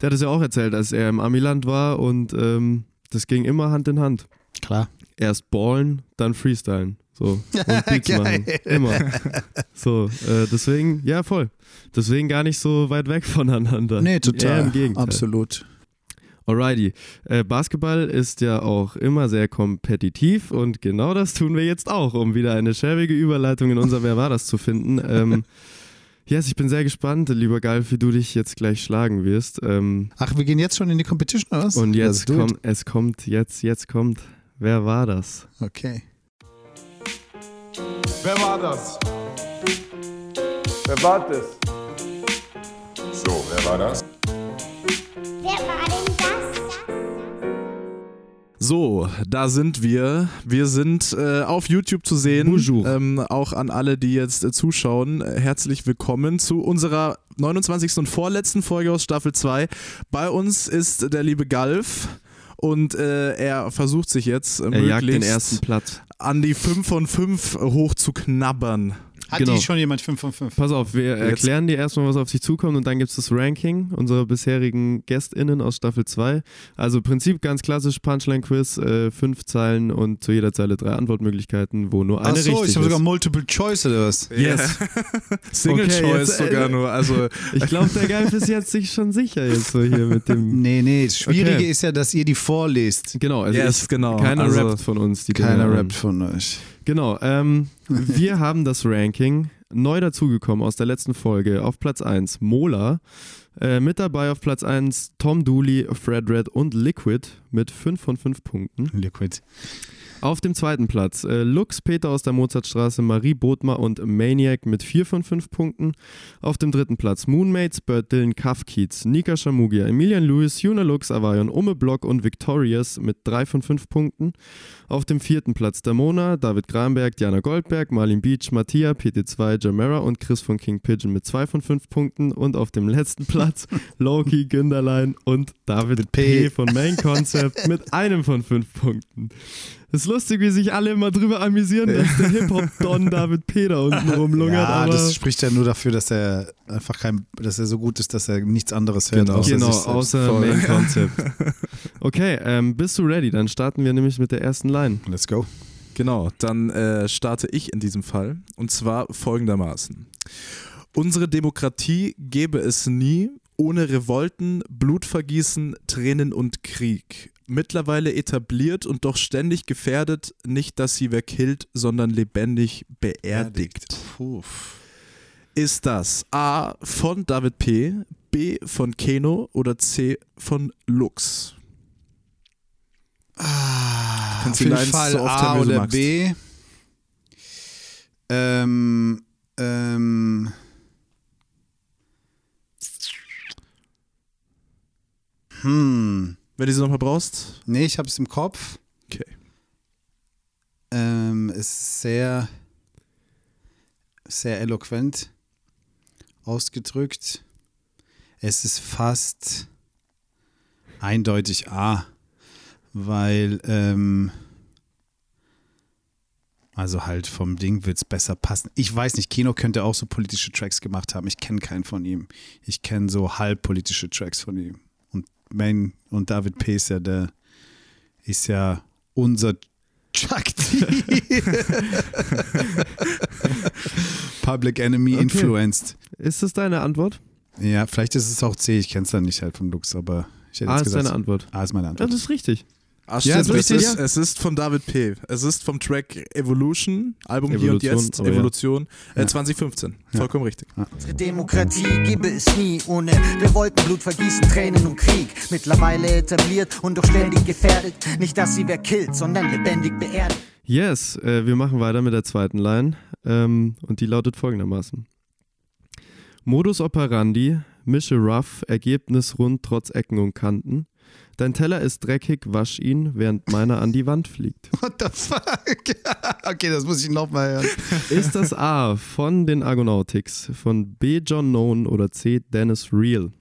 der hat es ja auch erzählt, als er im Amiland war und ähm, das ging immer Hand in Hand. Klar. Erst ballen, dann freestylen. So. *laughs* Und Beats machen. Immer. So, äh, deswegen, ja voll. Deswegen gar nicht so weit weg voneinander. Nee, total. im Gegenteil. Absolut. Alrighty. Äh, Basketball ist ja auch immer sehr kompetitiv und genau das tun wir jetzt auch, um wieder eine schäbige Überleitung in unser Wer war das zu finden. Ähm, *laughs* yes, ich bin sehr gespannt, lieber Galf, wie du dich jetzt gleich schlagen wirst. Ähm, Ach, wir gehen jetzt schon in die Competition, oder was? und jetzt it. kommt, es kommt, jetzt, jetzt kommt, wer war das? Okay. Wer war das? Wer war das? So, wer war das? Wer war das? So, da sind wir. Wir sind äh, auf YouTube zu sehen. Bonjour. Ähm, auch an alle, die jetzt äh, zuschauen, herzlich willkommen zu unserer 29. und vorletzten Folge aus Staffel 2. Bei uns ist der liebe Galf und äh, er versucht sich jetzt äh, Er jagt den möglichst ersten Platz. an die 5 von 5 hoch zu knabbern. Hat Genau. die schon jemand 5 von 5? Pass auf, wir Jetzt- erklären dir erstmal, was auf dich zukommt und dann gibt es das Ranking unserer bisherigen GästInnen aus Staffel 2. Also Prinzip ganz klassisch, Punchline-Quiz, äh, fünf Zeilen und zu jeder Zeile drei Antwortmöglichkeiten, wo nur eine Achso, richtig ich habe sogar. Multiple Choice oder was? *laughs* Yes. *laughs* Single Okay, Choice jetzt, äh, sogar nur. Also *laughs* Ich glaube, der Geif ist jetzt sich schon sicher jetzt so hier mit dem... Nee, nee, das Schwierige Okay. ist ja, dass ihr die vorlest. Genau, also Yes, ich, genau. keiner Also- rappt von uns. Die Keiner rappt von euch. Genau, ähm, *laughs* wir haben das Ranking neu dazugekommen aus der letzten Folge. Auf Platz 1 Mola, äh, mit dabei auf Platz 1 Tom Dooley, Fred Red und Liquid mit 5 von 5 Punkten. Liquid. Auf dem zweiten Platz äh, Lux, Peter aus der Mozartstraße, Marie Bodmer und Maniac mit 4 von 5 Punkten. Auf dem dritten Platz Moonmates, Bird Dylan, Keats, Nika Shamugia, Emilian Lewis, Yuna Lux, Avayon, Ume Block und Victorious mit 3 von 5 Punkten. Auf dem vierten Platz Damona, David Gramberg, Diana Goldberg, Marlin Beach, Mattia, PT2, Jamera und Chris von King Pigeon mit 2 von 5 Punkten. Und auf dem letzten *laughs* Platz Loki, Günderlein und David P. P. von Main Concept mit einem von 5 Punkten. Es ist lustig, wie sich alle immer drüber amüsieren, dass der Hip-Hop-Don David P. da unten *laughs* rumlungert. Ja, aber das spricht ja nur dafür, dass er einfach kein, dass er so gut ist, dass er nichts anderes hört. Genau. außer genau, außer Voll. Main Concept. *laughs* Okay, ähm, bist du ready? Dann starten wir nämlich mit der ersten Line. Let's go. Genau, dann äh, starte ich in diesem Fall. Und zwar folgendermaßen. Unsere Demokratie gäbe es nie ohne Revolten, Blutvergießen, Tränen und Krieg. Mittlerweile etabliert und doch ständig gefährdet, nicht dass sie wer killt, sondern lebendig beerdigt. Puh. Ist das A von David P., B von Keno oder C von Lux? Ah, Kannst auf jeden Fall so oft A oder magst. B. Ähm, ähm, hm. Wenn du sie nochmal brauchst. Nee, ich habe es im Kopf. Okay. Ähm, es ist sehr, sehr eloquent ausgedrückt. Es ist fast eindeutig A, weil, ähm, also halt vom Ding wird es besser passen. Ich weiß nicht, Kino könnte auch so politische Tracks gemacht haben. Ich kenne keinen von ihm. Ich kenne so halb politische Tracks von ihm. Und Main und David P. ist ja der, ist ja unser Chuck D. *laughs* Public Enemy Okay. influenced. Ist das deine Antwort? Ja, vielleicht ist es auch C. Ich kenne es dann nicht halt vom Lux, aber ich hätte A jetzt ist gesagt. deine Antwort. A ist meine Ja, Antwort. das ist richtig. Ah, Ja, stimmt, ist es, richtig, ist, ja. es ist von David P. Es ist vom Track Evolution, Album Hier und Evolution, Jetzt, ja. Evolution, äh, Ja. 2015. Vollkommen richtig. Unsere Demokratie gäbe es nie ohne Revolten, Blutvergießen, Tränen und Krieg. Mittlerweile etabliert und doch ständig gefährdet. Nicht, dass sie wer killt, sondern lebendig beerdigt. Yes, äh, wir machen weiter mit der zweiten Line ähm, und die lautet folgendermaßen. Modus operandi, mische rough, Ergebnis rund trotz Ecken und Kanten. Dein Teller ist dreckig, wasch ihn, während meiner an die Wand fliegt. *laughs* What the fuck? *laughs* okay, das muss ich nochmal hören. *laughs* Ist das A von den Argonautics, von B John Known oder C Dennis Real?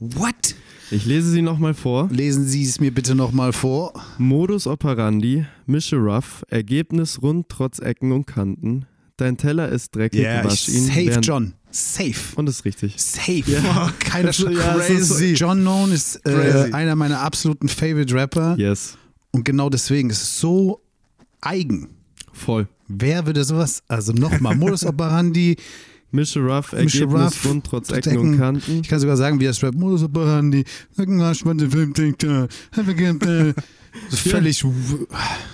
What? Ich lese sie nochmal vor. Lesen Sie es mir bitte nochmal vor. Modus operandi, mische rough, Ergebnis rund trotz Ecken und Kanten. Dein Teller ist dreckig, Ja, wasch ihn. safe während- John. Safe. Und ist richtig. Safe. Ja. Keiner ja, es ist so- crazy. John Known ist äh, einer meiner absoluten Favorite Rapper. Yes, Und genau deswegen ist es so eigen. voll. Wer würde sowas? Also nochmal, Modus *laughs* operandi. Mische Mische Ergebnis rough, rund trotz trotz Ecken und Ecken. Kanten. Ich kann sogar sagen, wie das Rap. Modus operandi. So völlig.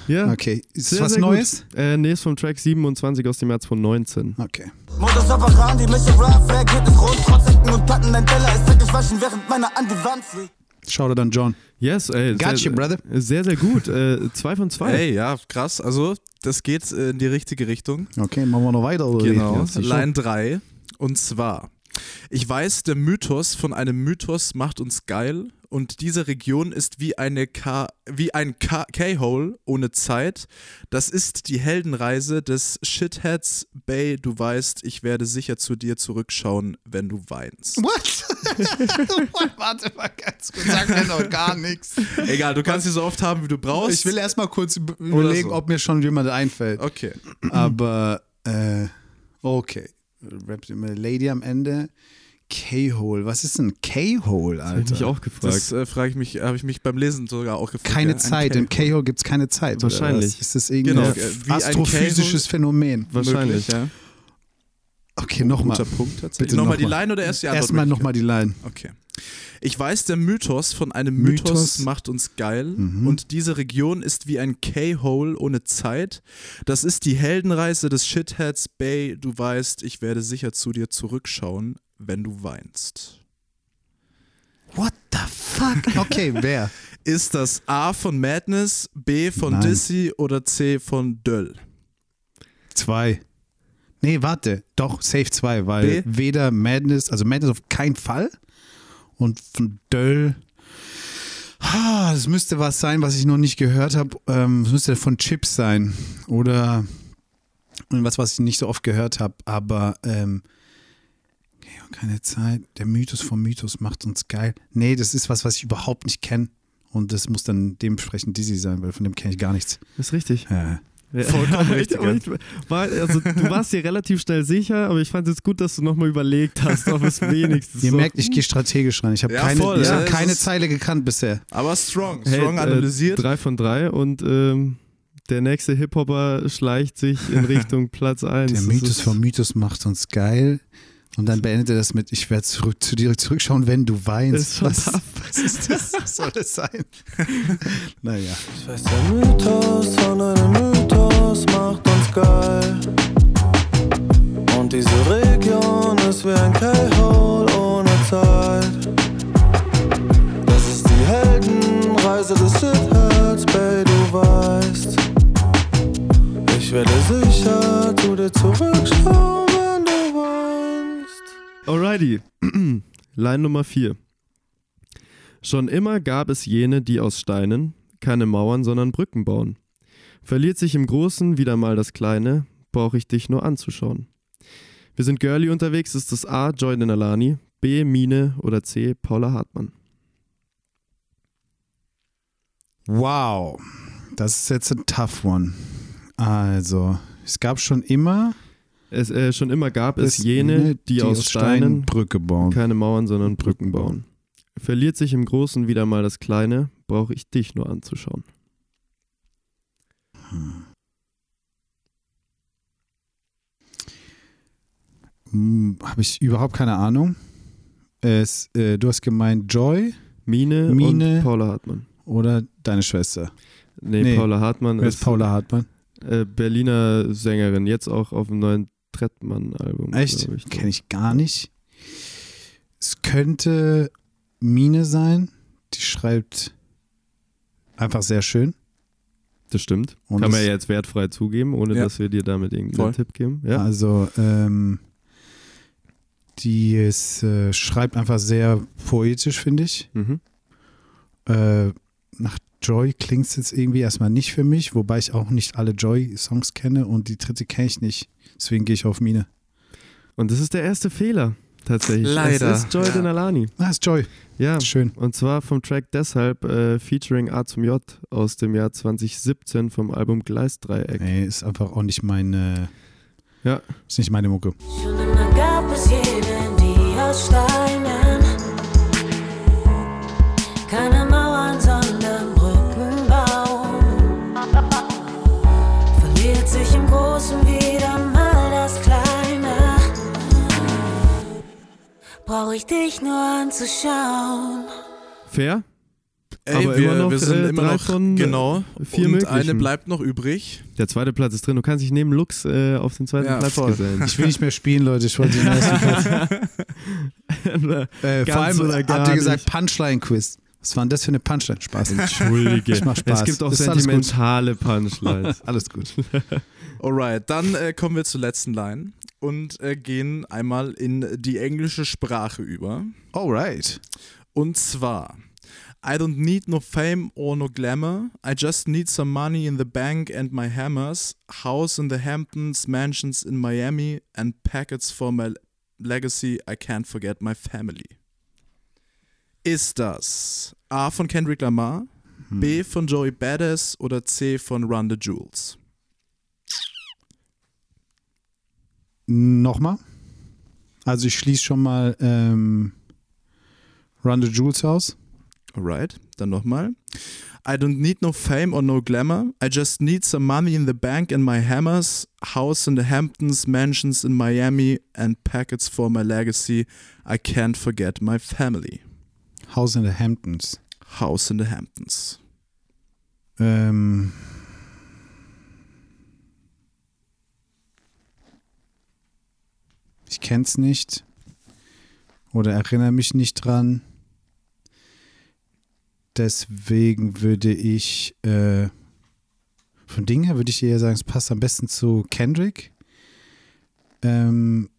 Ja, Okay. Ist sehr, was sehr Neues? Gut. Äh, nee, ist vom Track 27 aus dem März von 19. Okay. Modus operandi, mische rough, Ergebnis rund, trotz Ecken und Platten. Dein Teller ist dreckig, waschen, während meiner an die Wand fliegt. Schau dir dann John. Yes, ey. Gotcha, sehr, brother. Sehr, sehr gut. Äh, zwei von zwei. Ey, ja, krass. Also, das geht äh, in die richtige Richtung. Okay, machen wir noch weiter. Oder? Genau. Ja. Line 3. Und zwar, ich weiß, der Mythos von einem Mythos macht uns geil und diese Region ist wie, eine K wie ein K-Hole ohne Zeit. Das ist die Heldenreise des Shitheads Bay. Du weißt, ich werde sicher zu dir zurückschauen, wenn du weinst. What? *laughs* Warte mal ganz kurz. Sag mir noch gar nichts. Egal, du kannst sie so oft haben, wie du brauchst. Ich will erstmal kurz üb- überlegen, so. ob mir schon jemand einfällt. Okay. Aber, äh, okay. Rappt immer Lady am Ende. K-Hole. Was ist ein K-Hole, Hab ich mich Alter? auch gefragt. Das äh, frage ich mich, habe ich mich beim Lesen sogar auch gefragt. keine ja, ein Zeit. Im K-Hole. Gibt es keine Zeit. oder Wahrscheinlich. was? Ist das irgendein Genau, wie ein astrophysisches K-Hole. Phänomen? Wahrscheinlich. Möglich, ja. Okay, nochmal. Guter Punkt tatsächlich. Bitte nochmal die. Line oder erst die Antwort? Erstmal nochmal die Line. Okay. Ich weiß, der Mythos von einem Mythos, Mythos. macht uns geil Mhm. und diese Region ist wie ein K-Hole ohne Zeit. Das ist die Heldenreise des Shitheads Bay. Du weißt, ich werde sicher zu dir zurückschauen, wenn du weinst. What the fuck? *laughs* Okay, wer? Ist das A von Madness, B von Nein. Dizzy oder C von Döll? Zwei. Nee, warte. Doch, Safe 2, weil B? weder Madness, also Madness auf keinen Fall. Und von Döll. Ah, Das müsste was sein, was ich noch nicht gehört habe. Ähm, Es müsste von Chips sein. Oder was, was ich nicht so oft gehört habe. Aber ähm, keine Zeit. Der Mythos vom Mythos macht uns geil. Nee, das ist was, was ich überhaupt nicht kenne. Und das muss dann dementsprechend Dizzy sein, weil von dem kenne ich gar nichts. Ist richtig. Ja. Vollkommen *laughs* richtig, war, also, du warst dir relativ schnell sicher, aber ich fand es gut, dass du nochmal überlegt hast, ob es wenigstens Ihr so merkt, ich gehe strategisch ran. Ich habe Ja, keine, voll, ich ja, hab keine Zeile gekannt bisher. Aber strong, Hey, strong äh, analysiert. drei von drei und ähm, der nächste Hip-Hopper schleicht sich in *laughs* Richtung Platz 1. Der Mythos vom Mythos macht uns geil. Und dann beendet er das mit, ich werde zurück, zu dir zurückschauen, wenn du weinst. Ist schon was, was ist das? *laughs* Was soll das sein? *laughs* naja. Ich weiß, der Mythos von einem Mythos macht uns geil. Und diese Region ist wie ein K-Hole ohne Zeit. Das ist die Heldenreise des Shitheads, Bay, du weißt. Ich werde sicher zu dir zurückschauen. Alrighty. *clears throat* Line Nummer 4. Schon immer gab es jene, die aus Steinen keine Mauern, sondern Brücken bauen. Verliert sich im Großen wieder mal das Kleine, brauche ich dich nur anzuschauen. Wir sind girly unterwegs, ist das A. Jordan Alani, B. Mine oder C. Paula Hartmann. Wow. Das ist jetzt ein tough one. Also, es gab schon immer Es, äh, schon immer gab es das- jene, die, aus Steinen Brücke bauen. keine Mauern, sondern Brücken bauen. Verliert sich im Großen wieder mal das Kleine, brauche ich dich nur anzuschauen. Hm, Habe ich überhaupt keine Ahnung. Es, äh, du hast gemeint Joy Mine, Mine. und Paula Hartmann. oder deine Schwester? Nee, Nee. Paula Hartmann ist ist Paula Hartmann? äh, Berliner Sängerin, jetzt auch auf dem neuen Trettmann-Album. Echt? Ich. Kenne ich gar nicht. Es könnte Mine sein. Die schreibt einfach sehr schön. Das stimmt. Und Kann man ja jetzt wertfrei zugeben, ohne Ja. dass wir dir damit irgendeinen Voll. Tipp geben. Ja. Also, ähm, die ist, äh, schreibt einfach sehr poetisch, finde ich. Mhm. Äh, nach Joy klingt es jetzt irgendwie erstmal nicht für mich, wobei ich auch nicht alle Joy-Songs kenne und die dritte kenne ich nicht. Deswegen gehe ich auf Mine. Und das ist der erste Fehler, tatsächlich. Leider. Es ist Joy Ja. Denalani. Ah, ist Joy. Ja. Schön. Und zwar vom Track deshalb äh, featuring A zum J aus dem Jahr 2017 vom Album Gleisdreieck. Nee, ist einfach auch nicht meine. Ja. Ist nicht meine Mucke. Schon immer gab es jeden, die aus Steinen keine Brauch ich dich nur anzuschauen. Fair? Ey, Aber wir, immer noch, wir sind äh, immer noch von, äh, genau. vier und möglichen. eine bleibt noch übrig. Der zweite Platz ist drin. Du kannst dich neben Lux äh, auf den zweiten Ja, Platz gesellen. Ich will nicht mehr spielen, Leute. Ich wollte den ersten Platz. Äh, vor allem oder gar habt ihr gesagt. Punchline-Quiz. Was war denn das für eine Punchline? Spaß. Entschuldige. Ich mach Spaß. Es gibt auch Ist sentimentale Punchlines. *laughs* Alles gut. *laughs* Alright, dann äh, kommen wir zur letzten Line und äh, gehen einmal in die englische Sprache über. Alright. Und zwar, I don't need no fame or no glamour. I just need some money in the bank and my hammers. House in the Hamptons, mansions in Miami, and packets for my legacy. I can't forget my family. Ist das A von Kendrick Lamar, B von Joey Badass oder C von Run the Jewels? Nochmal. Also ich schließe schon mal ähm, Run the Jewels aus. Alright, dann nochmal. I don't need no fame or no glamour. I just need some money in the bank and my hammers, house in the Hamptons, mansions in Miami, and packets for my legacy. I can't forget my family. House in the Hamptons. House in the Hamptons. Ähm, ich kenn's nicht oder erinnere mich nicht dran. Deswegen würde ich äh, von Dingen her würde ich eher sagen, es passt am besten zu Kendrick. Ähm,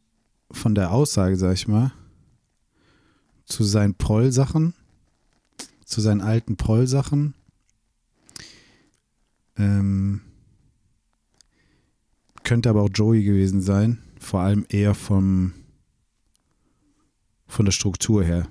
von der Aussage, sag ich mal, zu seinen Proll-Sachen, zu seinen alten Proll-Sachen. Ähm, könnte aber auch Joey gewesen sein. Vor allem eher vom von der Struktur her.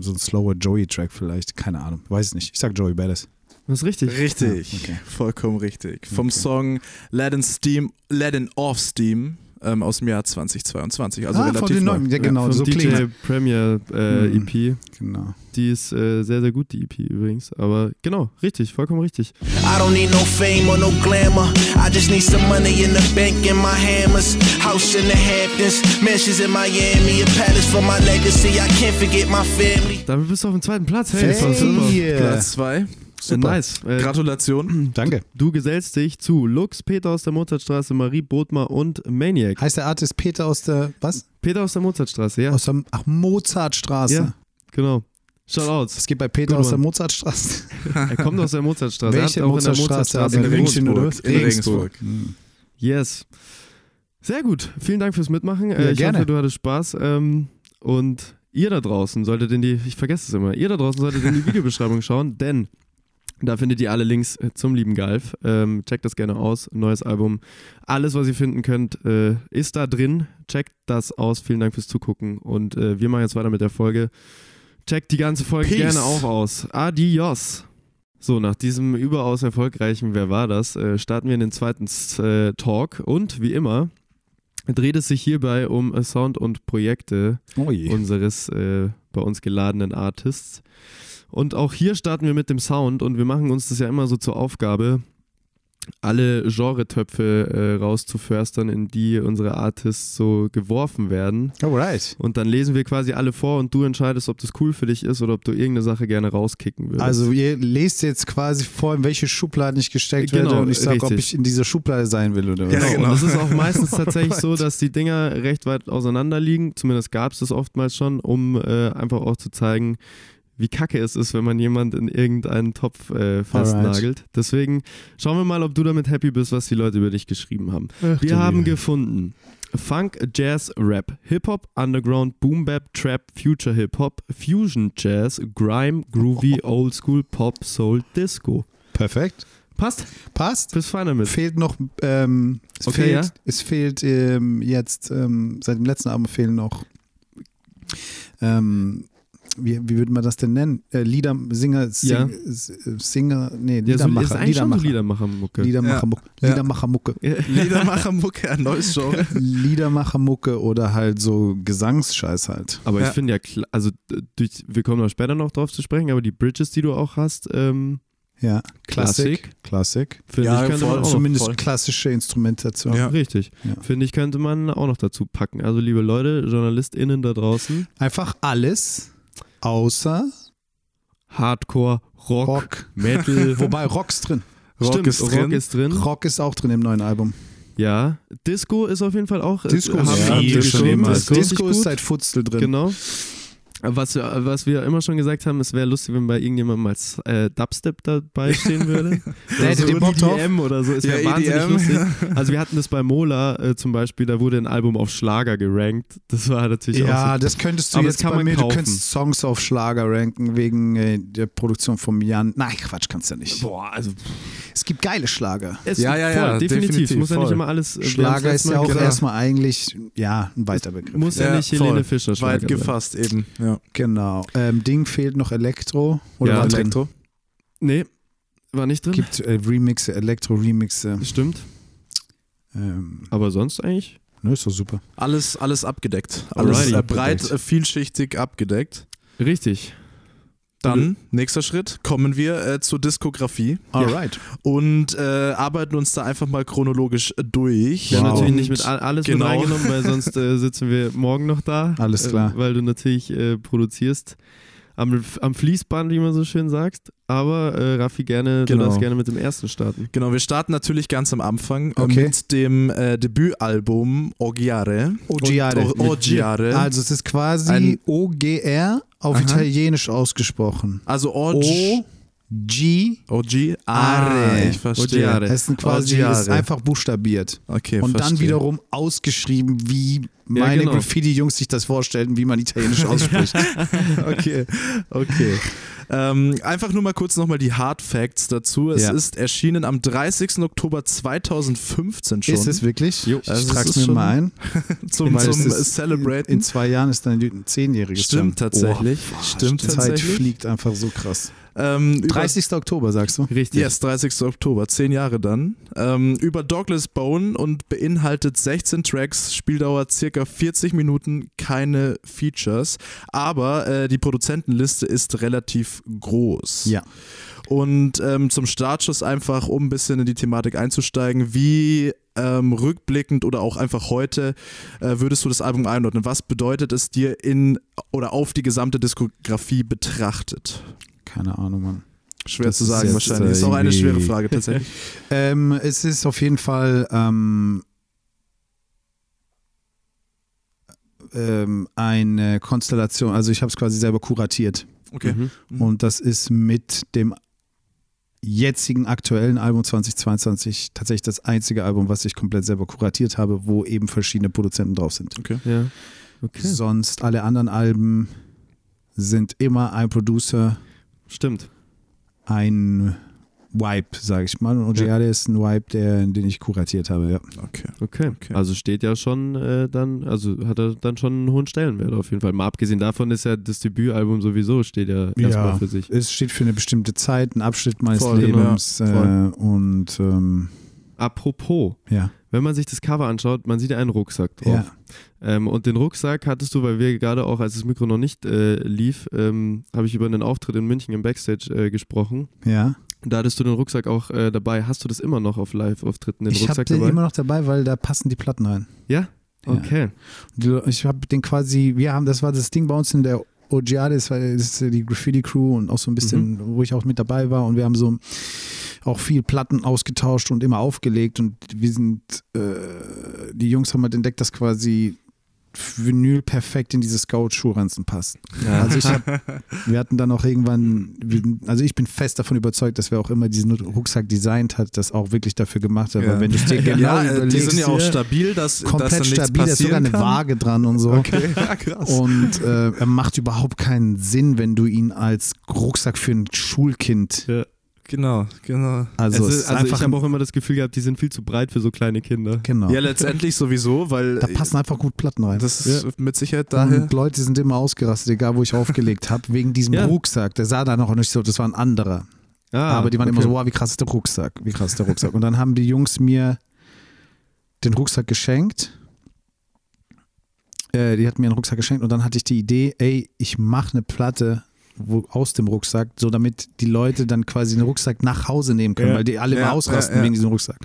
So ein slower Joey-Track vielleicht. Keine Ahnung. Weiß nicht. Ich sag Joey Badass. Das ist richtig. Richtig, Ja, okay. vollkommen richtig. Vom Okay. Song Let in Steam, Let in Off Steam ähm, aus dem Jahr 2022. Also ah, von relativ den neu. neuen. Ja, genau. Vom so DJ klingt Premier äh, Mhm. EP. Genau. Die ist äh, sehr, sehr gut, die EP übrigens. Aber genau, richtig, vollkommen richtig. I don't need no fame or no glamour. I just need some money in the bank and my hammers. House in the Hamptons, mansions in Miami, a palace for my legacy. I can't forget my family. Damit bist du auf dem zweiten Platz. Hey, das war super. Hey. Platz 2. Äh, Super. nice. Äh, Gratulation. *clears throat* Danke. du gesellst dich zu Lux, Peter aus der Mozartstraße, Marie Bodmer und Maniac. Heißt der Artist Peter aus der, was? Peter aus der Mozartstraße, ja. Aus der, ach, Mozartstraße. Ja. Genau. Shoutouts. Was geht bei Peter Good aus der. Mozartstraße? *laughs* Er kommt aus der Mozartstraße. Welche er auch in der Mozartstraße? Mozartstraße In In Regensburg. In Regensburg. Hm. Yes. Sehr gut. Vielen Dank fürs Mitmachen. Äh, Ja, ich gerne. hoffe, du hattest Spaß. Ähm, und ihr da draußen solltet in die, ich vergesse es immer, ihr da draußen solltet in die *laughs* Videobeschreibung schauen, denn da findet ihr alle Links äh, zum lieben Galf. Ähm, checkt das gerne aus. Neues Album. Alles, was ihr finden könnt, äh, ist da drin. Checkt das aus. Vielen Dank fürs Zugucken. Und äh, wir machen jetzt weiter mit der Folge. Checkt die ganze Folge Peace. gerne auch aus. Adios. So, nach diesem überaus erfolgreichen Wer war das, äh, starten wir in den zweiten äh, Talk. Und wie immer dreht es sich hierbei um äh, Sound und Projekte Oh unseres äh, bei uns geladenen Artists. Und auch hier starten wir mit dem Sound und wir machen uns das ja immer so zur Aufgabe, alle Genretöpfe äh, rauszuförstern, in die unsere Artists so geworfen werden. Alright. Und dann lesen wir quasi alle vor und du entscheidest, ob das cool für dich ist oder ob du irgendeine Sache gerne rauskicken würdest. Also ihr lest jetzt quasi vor, in welche Schubladen ich gesteckt Genau, werde und ich sage, ob ich in dieser Schublade sein will oder was. Ja, Genau. genau. Und das ist auch meistens *laughs* tatsächlich so, dass die Dinger recht weit auseinander liegen. Zumindest gab es das oftmals schon, um äh, einfach auch zu zeigen, wie kacke es ist, wenn man jemand in irgendeinen Topf äh, festnagelt. Deswegen schauen wir mal, ob du damit happy bist, was die Leute über dich geschrieben haben. Ach, wir haben Liebe. gefunden Funk, Jazz, Rap, Hip-Hop, Underground, Boom Bap, Trap, Future Hip-Hop, Fusion Jazz, Grime, Groovy, Old School, Pop, Soul, Disco. Perfekt. Passt? Passt. Bist fein damit? Fehlt noch, ähm, es Okay, fehlt, ja. es fehlt ähm, jetzt, ähm, seit dem letzten Album fehlen noch, ähm, wie, wie würde man das denn nennen? Äh, Lieder, Singer, Sing, Ja. S- Singer, nee, Ja, so, Liedermacher. schon so Liedermacher. Liedermacher-Mucke. Liedermacher, Ja. Liedermachermucke. *laughs* Liedermachermucke, ein neues Genre. *laughs* Liedermachermucke oder halt so Gesangsscheiß halt. Aber Ja. ich finde ja, also durch, wir kommen noch später noch drauf zu sprechen, aber die Bridges, die du auch hast, ähm, Ja, Klassik. Klassik. Klassik. finde Ja, ich, könnte voll. man auch Zumindest voll. klassische Instrumentation. Ja. richtig, Ja. finde ich, könnte man auch noch dazu packen. Also liebe Leute, JournalistInnen da draußen, Einfach alles außer Hardcore, Rock, Rock. Metal, *laughs* Wobei Rocks drin. Rock Stimmt, ist drin. Rock ist drin. Rock ist auch drin im neuen Album. Ja, Disco ist auf jeden Fall auch. äh, Disco geschrieben. schlimmer. Disco, Disco ist seit Futzel drin. Genau. Was wir, was wir immer schon gesagt haben, es wäre lustig, wenn bei irgendjemandem als äh, Dubstep dabei stehen würde. *laughs* Da hättet ihr Bock drauf? EDM oder so. Wäre Ja, wahnsinnig EDM, lustig. *laughs* Also wir hatten das bei Mola äh, zum Beispiel, da wurde ein Album auf Schlager gerankt. Das war natürlich auch Ja, so. das könntest du Aber jetzt kann bei man mir, kaufen. du könntest Songs auf Schlager ranken wegen äh, der Produktion vom Jan. Nein, Quatsch, kannst du ja nicht. Boah, also Es gibt geile Schlager. es Ja, ja, voll, ja, definitiv. definitiv, Muss ja nicht voll. immer alles. äh, Schlager ist ja auch gesagt. erstmal eigentlich, ja, ein weiter Begriff. Muss ja, Ja, nicht voll. Helene Fischer Schlager Weit sein. gefasst eben. Ja. Genau. Ähm, Ding fehlt noch Elektro. Oder Ja, war drin? Elektro. Nee, war nicht drin. Gibt äh, Remixe, Elektro-Remixe. Stimmt. Ähm, Aber sonst eigentlich? ne, ist doch super. Alles, alles abgedeckt. Alles Alrighty. äh, breit, Abgedeckt. äh, vielschichtig abgedeckt. Richtig. Dann, nächster Schritt, kommen wir äh, zur Diskografie Alright. und äh, arbeiten uns da einfach mal chronologisch durch. Wir haben Wow. natürlich Und nicht mit all, alles genau. mit reingenommen, weil *laughs* sonst äh, sitzen wir morgen noch da. Alles klar. Äh, weil du natürlich äh, produzierst am, am Fließband, wie man so schön sagt. Aber äh, Raffi, gerne, Genau. du darfst gerne mit dem ersten starten. Genau, wir starten natürlich ganz am Anfang äh, Okay. mit dem äh, Debütalbum Ogiare. Ogiare. Ogiare. Also es ist quasi Ein- OGR auf Aha. Italienisch ausgesprochen. Also OG. O-G. Ogiare. Are. Ich verstehe. Ogiare. Es sind quasi Ogiare. ist einfach buchstabiert. Okay, Und dann verstehe. wiederum ausgeschrieben, wie meine genau. Graffiti-Jungs sich das vorstellten, wie man Italienisch *laughs* ausspricht. *laughs* Okay, okay. Ähm, einfach nur mal kurz nochmal die Hard Facts dazu. Es Ja. ist erschienen am 30. Oktober 2015 schon. Ist es wirklich? Jo. Ich Also es trag's ist mir mal ein. *laughs* zum, zum es ist Celebraten? In zwei Jahren ist dann ein zehnjähriges. Stimmt tatsächlich. Stimmt Die Zeit tatsächlich. fliegt einfach so krass. Ähm, über 30. Oktober, sagst du? Richtig. Yes, 30. Oktober, zehn Jahre dann. Ähm, über Douglas Bone und beinhaltet 16 Tracks, Spieldauer circa 40 Minuten, keine Features. Aber äh, die Produzentenliste ist relativ groß. Ja. Und ähm, zum Startschuss einfach, um ein bisschen in die Thematik einzusteigen, wie ähm, rückblickend oder auch einfach heute äh, würdest du das Album einordnen? Was bedeutet es dir in oder auf die gesamte Diskografie betrachtet? Keine Ahnung, Mann. Schwer Das zu ist sagen jetzt, wahrscheinlich. äh, Ist auch eine schwere Frage tatsächlich. *laughs* Ähm, es ist auf jeden Fall ähm, ähm, eine Konstellation. Also ich habe es quasi selber kuratiert. Okay. Mhm. Und das ist mit dem jetzigen aktuellen Album 2022 tatsächlich das einzige Album, was ich komplett selber kuratiert habe, wo eben verschiedene Produzenten drauf sind. Ja. Okay. Sonst alle anderen Alben sind immer ein Producer, Stimmt. ein Vibe, sage ich mal. Und Ogiade ist ein Vibe, der, den ich kuratiert habe, ja. Okay. Okay. Okay. Also steht ja schon äh, dann, also hat er dann schon einen hohen Stellenwert auf jeden Fall. Mal abgesehen davon ist ja das Debütalbum sowieso, steht ja erstmal für sich. Es steht für eine bestimmte Zeit, ein Abschnitt meines Voll, genau. Lebens Ja, voll. äh, und ähm, Apropos, Ja. wenn man sich das Cover anschaut, man sieht einen Rucksack drauf. Ja. Ähm, und den Rucksack hattest du, weil wir gerade auch, als das Mikro noch nicht äh, lief, ähm, habe ich über einen Auftritt in München im Backstage äh, gesprochen. Ja. Da hattest du den Rucksack auch äh, dabei. Hast du das immer noch auf Live-Auftritten, den Ich Rucksack den dabei? immer noch dabei, weil da passen die Platten rein. ja? Ja. Okay. Die- Ich habe den quasi, wir haben, das war das Ding bei uns in der OGA, das war das ist die Graffiti-Crew und auch so ein bisschen, wo ich auch mit dabei war und wir haben so auch viel Platten ausgetauscht und immer aufgelegt und wir sind, äh, die Jungs haben halt entdeckt, dass quasi Vinyl perfekt in diese Scout-Schuhranzen passt. Also ich hab, *laughs* wir hatten dann auch irgendwann, also ich bin fest davon überzeugt, dass wer auch immer diesen Rucksack designt hat, das auch wirklich dafür gemacht hat, weil wenn du es dir *laughs* genau ja, äh, die sind ja auch stabil, dass, dass da komplett stabil, da ist sogar eine kann. Waage dran und so. Okay, *laughs* ja, krass. Und äh, er macht überhaupt keinen Sinn, wenn du ihn als Rucksack für ein Schulkind. Ja. Genau, genau. Also, es es ist, also einfach ich habe auch immer das Gefühl gehabt, die sind viel zu breit für so kleine Kinder. genau. Ja, letztendlich sowieso, weil da passen einfach gut Platten rein. das ist mit Sicherheit daher. und Leute sind immer ausgerastet, egal wo ich aufgelegt habe, wegen diesem Ja. Rucksack. Der sah da noch nicht so, das war ein anderer. Ah, Aber die waren immer okay. so, wow, wie krass ist der Rucksack, wie krass ist der Rucksack. Und dann haben die Jungs mir den Rucksack geschenkt. Äh, die hatten mir einen Rucksack geschenkt und dann hatte ich die Idee, ey, ich mache eine Platte wo, aus dem Rucksack, so damit die Leute dann quasi den Rucksack nach Hause nehmen können, Ja. weil die alle Ja, mal ausrasten ja, ja. wegen diesem Rucksack.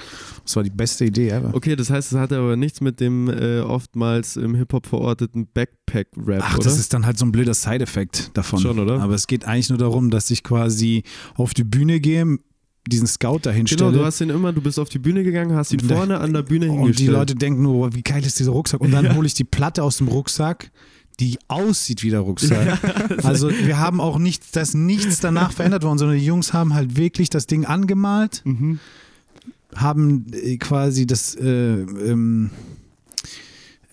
Das war die beste Idee ever. Okay, das heißt, es hat aber nichts mit dem äh, oftmals im Hip-Hop verorteten Backpack-Rap, Ach, oder? das ist dann halt so ein blöder Side-Effekt davon. Schon, oder? Aber es geht eigentlich nur darum, dass ich quasi auf die Bühne gehe, diesen Scout dahin genau, stelle. du hast ihn immer, du bist auf die Bühne gegangen, hast ihn Und vorne an der Bühne Und hingestellt. die Leute denken nur, wie geil ist dieser Rucksack? Und dann hole ich die Platte aus dem Rucksack, die aussieht wie der Rucksack. *laughs* also wir haben auch nichts, da ist nichts danach verändert worden, sondern die Jungs haben halt wirklich das Ding angemalt, Mhm. haben äh, quasi das, äh, ähm,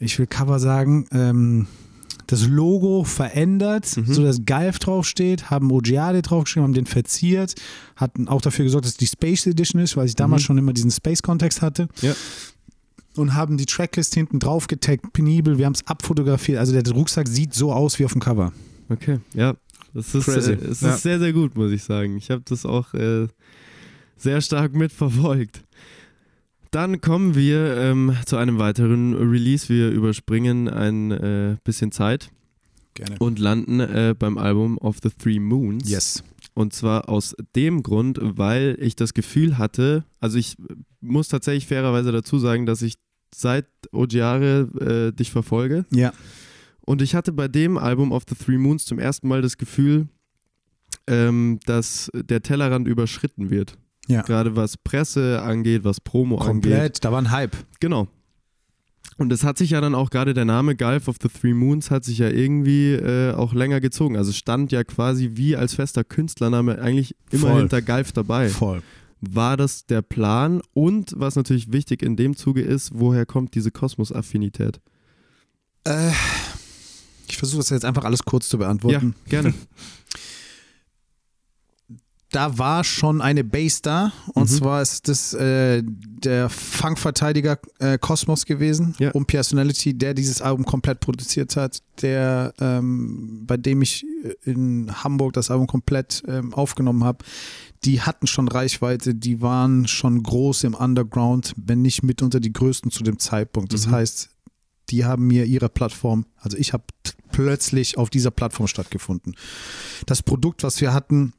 ich will Cover sagen, ähm, das Logo verändert, Mhm. so dass Galf draufsteht, haben Ogiade draufgeschrieben, haben den verziert, hatten auch dafür gesorgt, dass die Space Edition ist, weil ich damals Mhm. schon immer diesen Space-Kontext hatte Ja. Und haben die Tracklist hinten drauf getaggt, penibel, wir haben es abfotografiert. Also der Rucksack sieht so aus wie auf dem Cover. Okay, ja. Das ist, Crazy. äh, es Ja. ist sehr, sehr gut, muss ich sagen. Ich habe das auch äh, sehr stark mitverfolgt. Dann kommen wir ähm, zu einem weiteren Release. Wir überspringen ein äh, bisschen Zeit Gerne. und landen äh, beim Album of the Three Moons. Yes. Und zwar aus dem Grund, weil ich das Gefühl hatte, also ich muss tatsächlich fairerweise dazu sagen, dass ich seit Ogiare äh, dich verfolge. Ja. Und ich hatte bei dem Album of the Three Moons zum ersten Mal das Gefühl, ähm, dass der Tellerrand überschritten wird. Ja. Gerade was Presse angeht, was Promo angeht. Komplett, da war ein Hype. Genau. Und es hat sich ja dann auch gerade der Name Gulf of the Three Moons hat sich ja irgendwie äh, auch länger gezogen. Also stand ja quasi wie als fester Künstlername eigentlich immer Voll. hinter Gulf dabei. Voll. War das der Plan? Und was natürlich wichtig in dem Zuge ist, woher kommt diese Kosmos-Affinität? Äh, ich versuche das jetzt einfach alles kurz zu beantworten. Ja, gerne. *laughs* Da war schon eine Base da und Mhm. zwar ist das äh, der Funkverteidiger äh, Cosmos gewesen Ja. und Personality, der dieses Album komplett produziert hat, der ähm, bei dem ich in Hamburg das Album komplett ähm, aufgenommen habe. Die hatten schon Reichweite, die waren schon groß im Underground, wenn nicht mitunter die größten zu dem Zeitpunkt. Das Mhm. heißt, die haben mir ihre Plattform, also ich habe plötzlich auf dieser Plattform stattgefunden. Das Produkt, was wir hatten,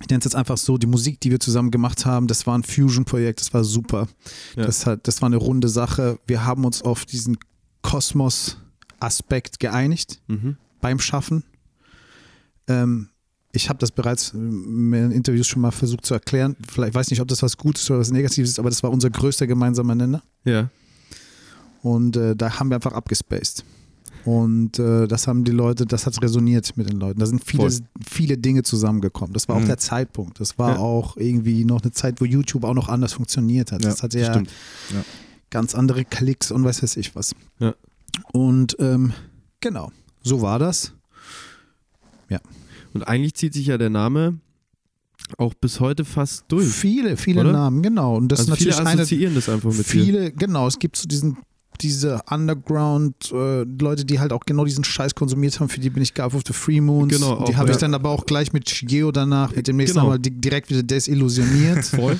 ich nenne es jetzt einfach so, die Musik, die wir zusammen gemacht haben, das war ein Fusion-Projekt, das war super. Ja. Das, hat, das war eine runde Sache. Wir haben uns auf diesen Kosmos-Aspekt geeinigt Mhm. beim Schaffen. Ähm, ich habe das bereits ähm, in Interviews schon mal versucht zu erklären. Vielleicht weiß nicht, ob das was Gutes oder was Negatives ist, aber das war unser größter gemeinsamer Nenner. Ja. Und äh, da haben wir einfach abgespaced. Und äh, das haben die Leute, das hat resoniert mit den Leuten. Da sind viele, Voll. viele Dinge zusammengekommen. Das war auch Mhm. der Zeitpunkt. Das war Ja. auch irgendwie noch eine Zeit, wo YouTube auch noch anders funktioniert hat. Ja, das hatte ja. Ja. ganz andere Klicks und weiß weiß ich was. Ja. Und ähm, genau, so war das. Und eigentlich zieht sich ja der Name auch bis heute fast durch. Viele, viele Oder? Namen, genau. Und das also ist viele natürlich eine, assoziieren das einfach mit dir. viele, genau, es gibt so diesen diese Underground äh, Leute, die halt auch genau diesen Scheiß konsumiert haben, für die bin ich Gulf of the Free Moons. Genau, die habe ich ja. dann aber auch gleich mit Shigeo danach, mit dem nächsten Genau. Mal di- direkt wieder desillusioniert. *laughs* Voll.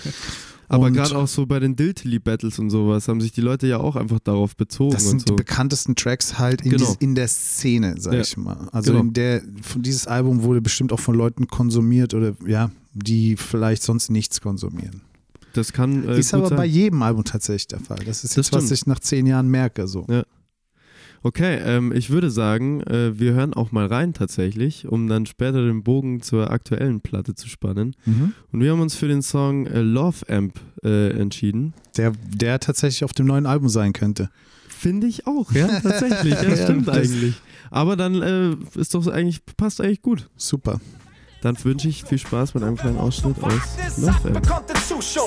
Aber gerade auch so bei den Diltily Battles und sowas haben sich die Leute ja auch einfach darauf bezogen Das und sind so. die bekanntesten Tracks halt in, Genau. dies, in der Szene, sag Ja. ich mal. Also Genau. in der, von dieses Album wurde bestimmt auch von Leuten konsumiert oder ja, die vielleicht sonst nichts konsumieren. Das kann äh, ist aber sein. bei jedem Album tatsächlich der Fall. Das ist Das jetzt, was stimmt. ich nach zehn Jahren merke. So. Ja. Okay, ähm, ich würde sagen, äh, wir hören auch mal rein tatsächlich, um dann später den Bogen zur aktuellen Platte zu spannen. Mhm. Und wir haben uns für den Song äh, Love Amp äh, entschieden. Der, der tatsächlich auf dem neuen Album sein könnte. Finde ich auch, ja, tatsächlich. *laughs* Ja, stimmt eigentlich. Aber dann äh, ist doch eigentlich, passt eigentlich gut. Super. Dann wünsche ich viel Spaß mit einem kleinen Ausschnitt aus Love.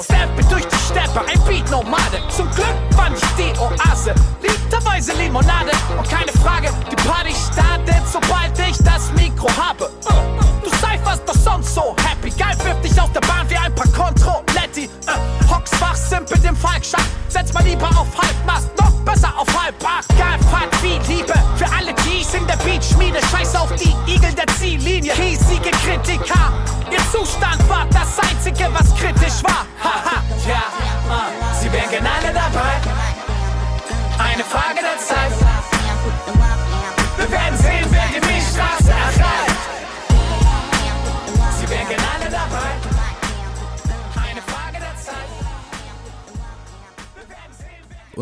Steppe durch die Steppe, ein Beat-Nomade. Zum Glück fand ich die Oase. Literweise Limonade und keine Frage, die Party startet, sobald ich das Mikro habe. Du seiferst doch sonst so happy. Geil wirft dich aus der Bahn wie ein paar Kontrolletti. Äh, Hocks wach, simpel dem Falkschach. Setz mal lieber auf Halbmast, noch besser auf Halbach. Geil, Fahrt wie Liebe für alle Keys in der Beatschmiede. Scheiß auf die Igel der Ziellinie. Riesige Kritiker. Ihr Zustand war das Einzige, was kritisch war. Haha, ja, äh, sie wären alle dabei. Eine Frage der Zeit. Wir werden sehen, wer die Milchstraße erreicht.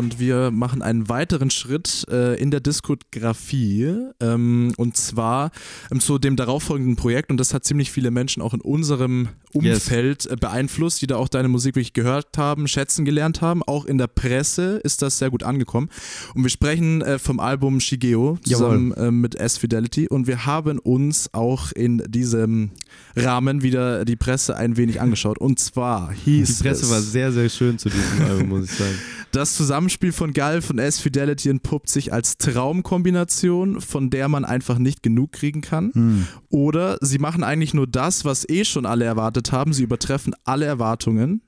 Und wir machen einen weiteren Schritt äh, in der Diskografie ähm, und zwar ähm, zu dem darauffolgenden Projekt. Und das hat ziemlich viele Menschen auch in unserem Umfeld äh, beeinflusst, die da auch deine Musik wirklich gehört haben, schätzen gelernt haben. Auch in der Presse ist das sehr gut angekommen und wir sprechen äh, vom Album Shigeo zusammen äh, mit S-Fidelity und wir haben uns auch in diesem Rahmen wieder die Presse ein wenig angeschaut und zwar hieß Die Presse es, war sehr, sehr schön zu diesem *laughs* Album, muss ich sagen. das Zusammenspiel von Galf und S-Fidelity entpuppt sich als Traumkombination, von der man einfach nicht genug kriegen kann. Oder sie machen eigentlich nur das, was eh schon alle erwartet haben. Sie übertreffen alle Erwartungen.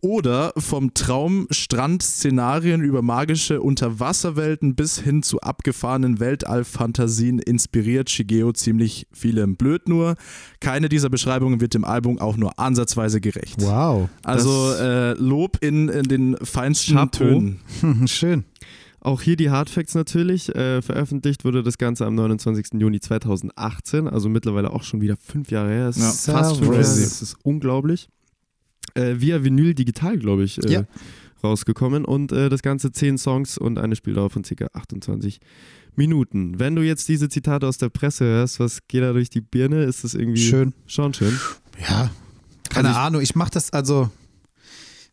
Oder vom Traum Strandszenarien über magische Unterwasserwelten bis hin zu abgefahrenen Weltall-Fantasien inspiriert Shigeo ziemlich viele. Blöd nur, keine dieser Beschreibungen wird dem Album auch nur ansatzweise gerecht. Wow. Also äh, Lob in, in den feinsten Chapeau. Tönen. *laughs* Schön. Auch hier die Hardfacts natürlich. Äh, veröffentlicht wurde das Ganze am 29. Juni 2018, also mittlerweile auch schon wieder fünf Jahre her. Es Ja. ist fast fünf Jahre, das ist unglaublich. Äh, via Vinyl digital, glaube ich, äh, Ja. rausgekommen. Und äh, das Ganze zehn Songs und eine Spieldauer von ca. 28 Minuten. Wenn du jetzt diese Zitate aus der Presse hörst, was geht da durch die Birne? Ist das irgendwie Schön. schon schön? Ja, keine Also ich- Ahnung. Ich mache das also.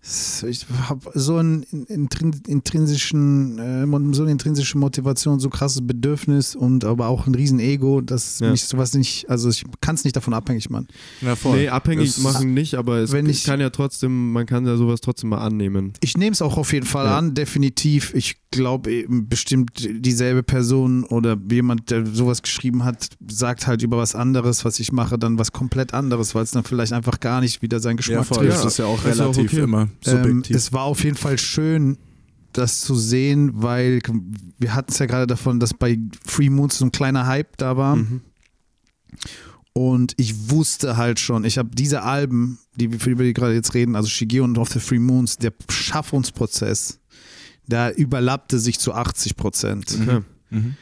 Ich habe so einen intrin- intrinsischen, äh, so eine intrinsische Motivation, so ein krasses Bedürfnis und aber auch ein riesen Ego, dass Ja. mich sowas nicht, also ich kann es nicht davon abhängig machen. Ja, voll. Nee, abhängig Das- machen nicht, aber es Wenn ich- kann ja trotzdem, man kann ja sowas trotzdem mal annehmen. Ich nehme es auch auf jeden Fall Ja. an, definitiv. Ich glaube eben bestimmt dieselbe Person oder jemand, der sowas geschrieben hat, sagt halt über was anderes, was ich mache, dann was komplett anderes, weil es dann vielleicht einfach gar nicht wieder seinen Geschmack Ja, voll. trifft. Das ist ja auch Ist ja auch relativ okay. immer Ähm, es war auf jeden Fall schön, das zu sehen, weil wir hatten es ja gerade davon, dass bei Free Moons so ein kleiner Hype da war. Mhm. Und ich wusste halt schon, ich habe diese Alben, die wir für die wir gerade jetzt reden, also Shigeo und Of the Free Moons, der Schaffungsprozess, der überlappte sich zu 80 Prozent. Okay. Mhm.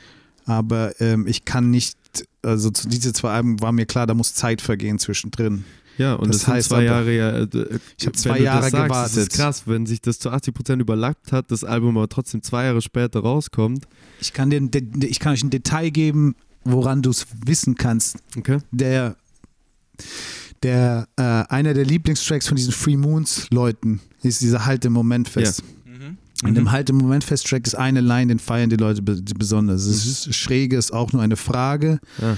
Aber ähm, ich kann nicht, also diese zwei Alben war mir klar, da muss Zeit vergehen zwischendrin. Ja, und Das das, sind heißt zwei aber- Jahre ja. äh, Ich hab wenn zwei Jahre das sagst, gewartet. Das ist krass, wenn sich das zu 80% überlappt hat, das Album aber trotzdem zwei Jahre später rauskommt. Ich kann, dir, ich kann euch ein Detail geben, woran du es wissen kannst. Okay. Der, der äh, einer der Lieblingstracks von diesen Free Moons Leuten ist dieser Halt im Moment fest. In dem Halt im Moment fest Track ist eine Line, den feiern die Leute be besonders. Es ist schräge, ist auch nur eine Frage Ja.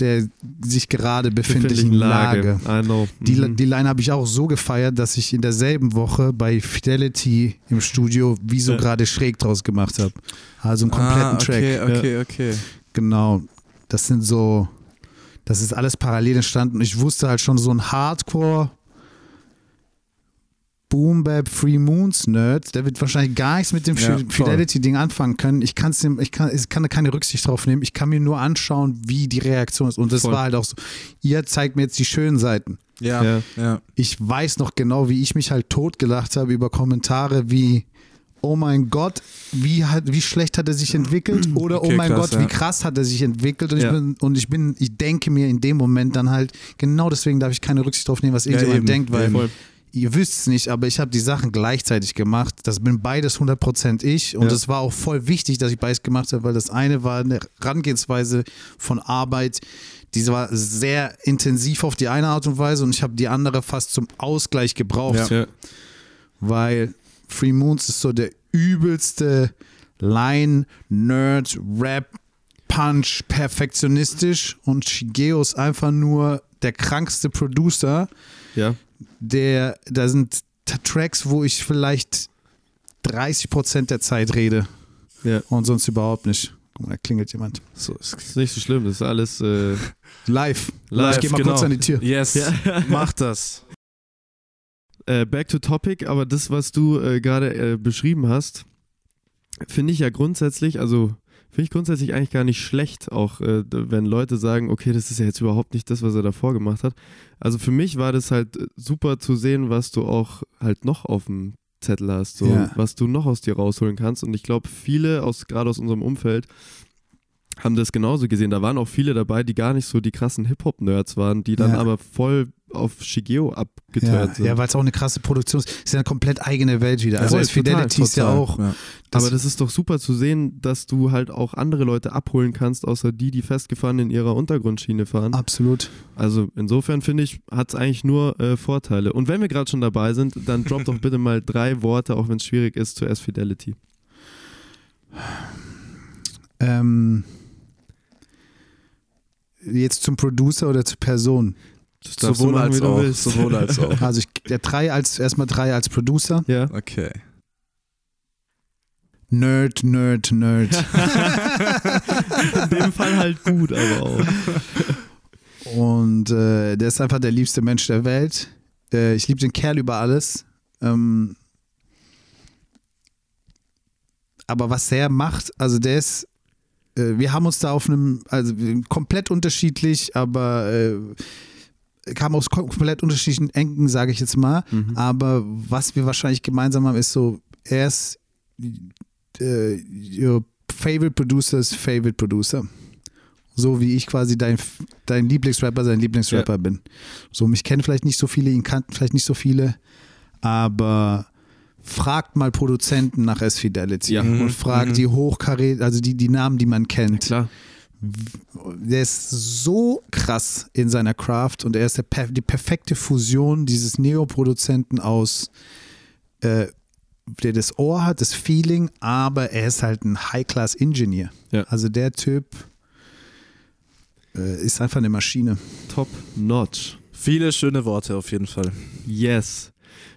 Der sich gerade befindlichen Lage. I know. Die, Mhm. die Line habe ich auch so gefeiert, dass ich in derselben Woche bei Fidelity im Studio wie so Ja. gerade schräg draus gemacht habe. Also einen kompletten ah, Track. okay, okay, okay. Genau. Das sind so, das ist alles parallel entstanden. Ich wusste halt schon so ein Hardcore Boom Bap Free Moons Nerd, der wird wahrscheinlich gar nichts mit dem Ja, Fidelity Ding anfangen können. Ich kann's dem, ich kann, ich kann da keine Rücksicht drauf nehmen. Ich kann mir nur anschauen, wie die Reaktion ist. Und das Voll. war halt auch so. Ihr zeigt mir jetzt die schönen Seiten. Ja, Ja. ja. Ich weiß noch genau, wie ich mich halt totgelacht habe über Kommentare wie Oh mein Gott, wie, hat, wie schlecht hat er sich entwickelt? *clears throat* Oder Okay, oh mein krass, Gott, wie ja. krass hat er sich entwickelt? Und, Ja. ich bin, und ich bin, ich denke mir in dem Moment dann halt, genau deswegen darf ich keine Rücksicht drauf nehmen, was Ja, irgendjemand eben, denkt, weil. Ihr wisst es nicht, aber ich habe die Sachen gleichzeitig gemacht. Das bin beides 100% ich und Ja. es war auch voll wichtig, dass ich beides gemacht habe, weil das eine war eine Herangehensweise von Arbeit, die war sehr intensiv auf die eine Art und Weise und ich habe die andere fast zum Ausgleich gebraucht, Ja. weil Free Moons ist so der übelste Line, Nerd, Rap, Punch, perfektionistisch und Shigeo ist einfach nur der krankste Producer ja. Der, da sind Tracks, wo ich vielleicht 30% der Zeit rede Ja. und sonst überhaupt nicht. Guck mal, da klingelt jemand. So ist Ist nicht so schlimm, das ist alles. Äh, *laughs* Live. Live, ich geh mal genau. kurz an die Tür. Yes, Ja. *laughs* mach das. äh, back to topic, aber das, was du äh, gerade äh, beschrieben hast, finde ich ja grundsätzlich, also finde ich grundsätzlich eigentlich gar nicht schlecht, auch äh, wenn Leute sagen, okay, das ist ja jetzt überhaupt nicht das, was er davor gemacht hat. Also für mich war das halt äh, super zu sehen, was du auch halt noch auf dem Zettel hast, so Ja. was du noch aus dir rausholen kannst. Und ich glaube, viele aus gerade aus unserem Umfeld haben das genauso gesehen. Da waren auch viele dabei, die gar nicht so die krassen Hip-Hop-Nerds waren, die dann Ja. aber voll auf Shigeo Ja, abgeturnt sind. ja weil es auch eine krasse Produktion ist. Ist ja eine komplett eigene Welt wieder. Also S Fidelity ist ja auch. Ja. Das- Aber das ist doch super zu sehen, dass du halt auch andere Leute abholen kannst, außer die, die festgefahren in ihrer Untergrundschiene fahren. Absolut. Also insofern finde ich, hat es eigentlich nur äh, Vorteile. Und wenn wir gerade schon dabei sind, dann drop doch *laughs* bitte mal drei Worte, auch wenn es schwierig ist, zu S-Fidelity. Ähm, jetzt zum Producer oder zur Person? Sowohl machen, als auch. willst. Sowohl als *laughs* auch. Also ich, der drei als erstmal drei als Producer. Ja. Okay. Nerd, Nerd, Nerd. *laughs* In dem Fall halt gut, aber auch. Und äh, der ist einfach der liebste Mensch der Welt. Äh, ich liebe den Kerl über alles. Ähm, aber was er macht, also der ist, äh, wir haben uns da auf einem, also komplett unterschiedlich, aber äh, kam aus kom- komplett unterschiedlichen Enken, sage ich jetzt mal. Mhm. Aber was wir wahrscheinlich gemeinsam haben, ist so, er ist äh, your favorite producer's favorite producer. So wie ich quasi dein, dein Lieblingsrapper sein Lieblingsrapper bin. So, mich kennen vielleicht nicht so viele, ihn kannten vielleicht nicht so viele, aber fragt mal Produzenten nach S-Fidelity Ja. und Mhm, fragt mhm. die Hochkaräter, also die, die Namen, die man kennt. Klar. Der ist so krass in seiner Craft und er ist der, die perfekte Fusion dieses Neo-Produzenten aus, äh, der das Ohr hat, das Feeling, aber er ist halt ein High-Class-Engineer. Ja. Also der Typ äh, ist einfach eine Maschine. Top notch. Viele schöne Worte auf jeden Fall. Yes.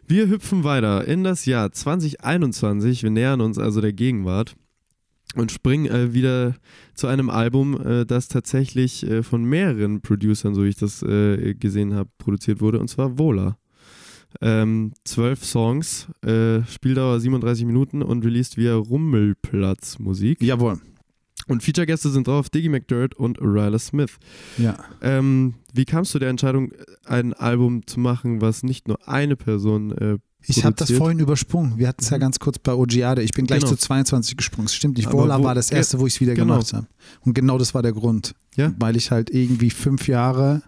Wir hüpfen weiter in das Jahr 2021. Wir nähern uns also der Gegenwart und springen äh, wieder zu einem Album, äh, das tatsächlich äh, von mehreren Producern, so wie ich das äh, gesehen habe, produziert wurde, und zwar Vola. Ähm, zwölf Songs, äh, Spieldauer 37 Minuten und released via Rummelplatz Musik. Jawohl. Und Feature-Gäste sind drauf Diggy McDirt und Ryla Smith. Ja. Ähm, wie kamst du der Entscheidung, ein Album zu machen, was nicht nur eine Person äh, Ich habe das vorhin übersprungen. Wir hatten es ja ganz kurz bei Ogiade. Ich bin gleich Genau. zu 22 gesprungen. Es stimmt nicht. Aber Vola wo- war das erste, wo ich es wieder genau. gemacht habe. Und genau das war der Grund. Ja? Weil ich halt irgendwie fünf Jahre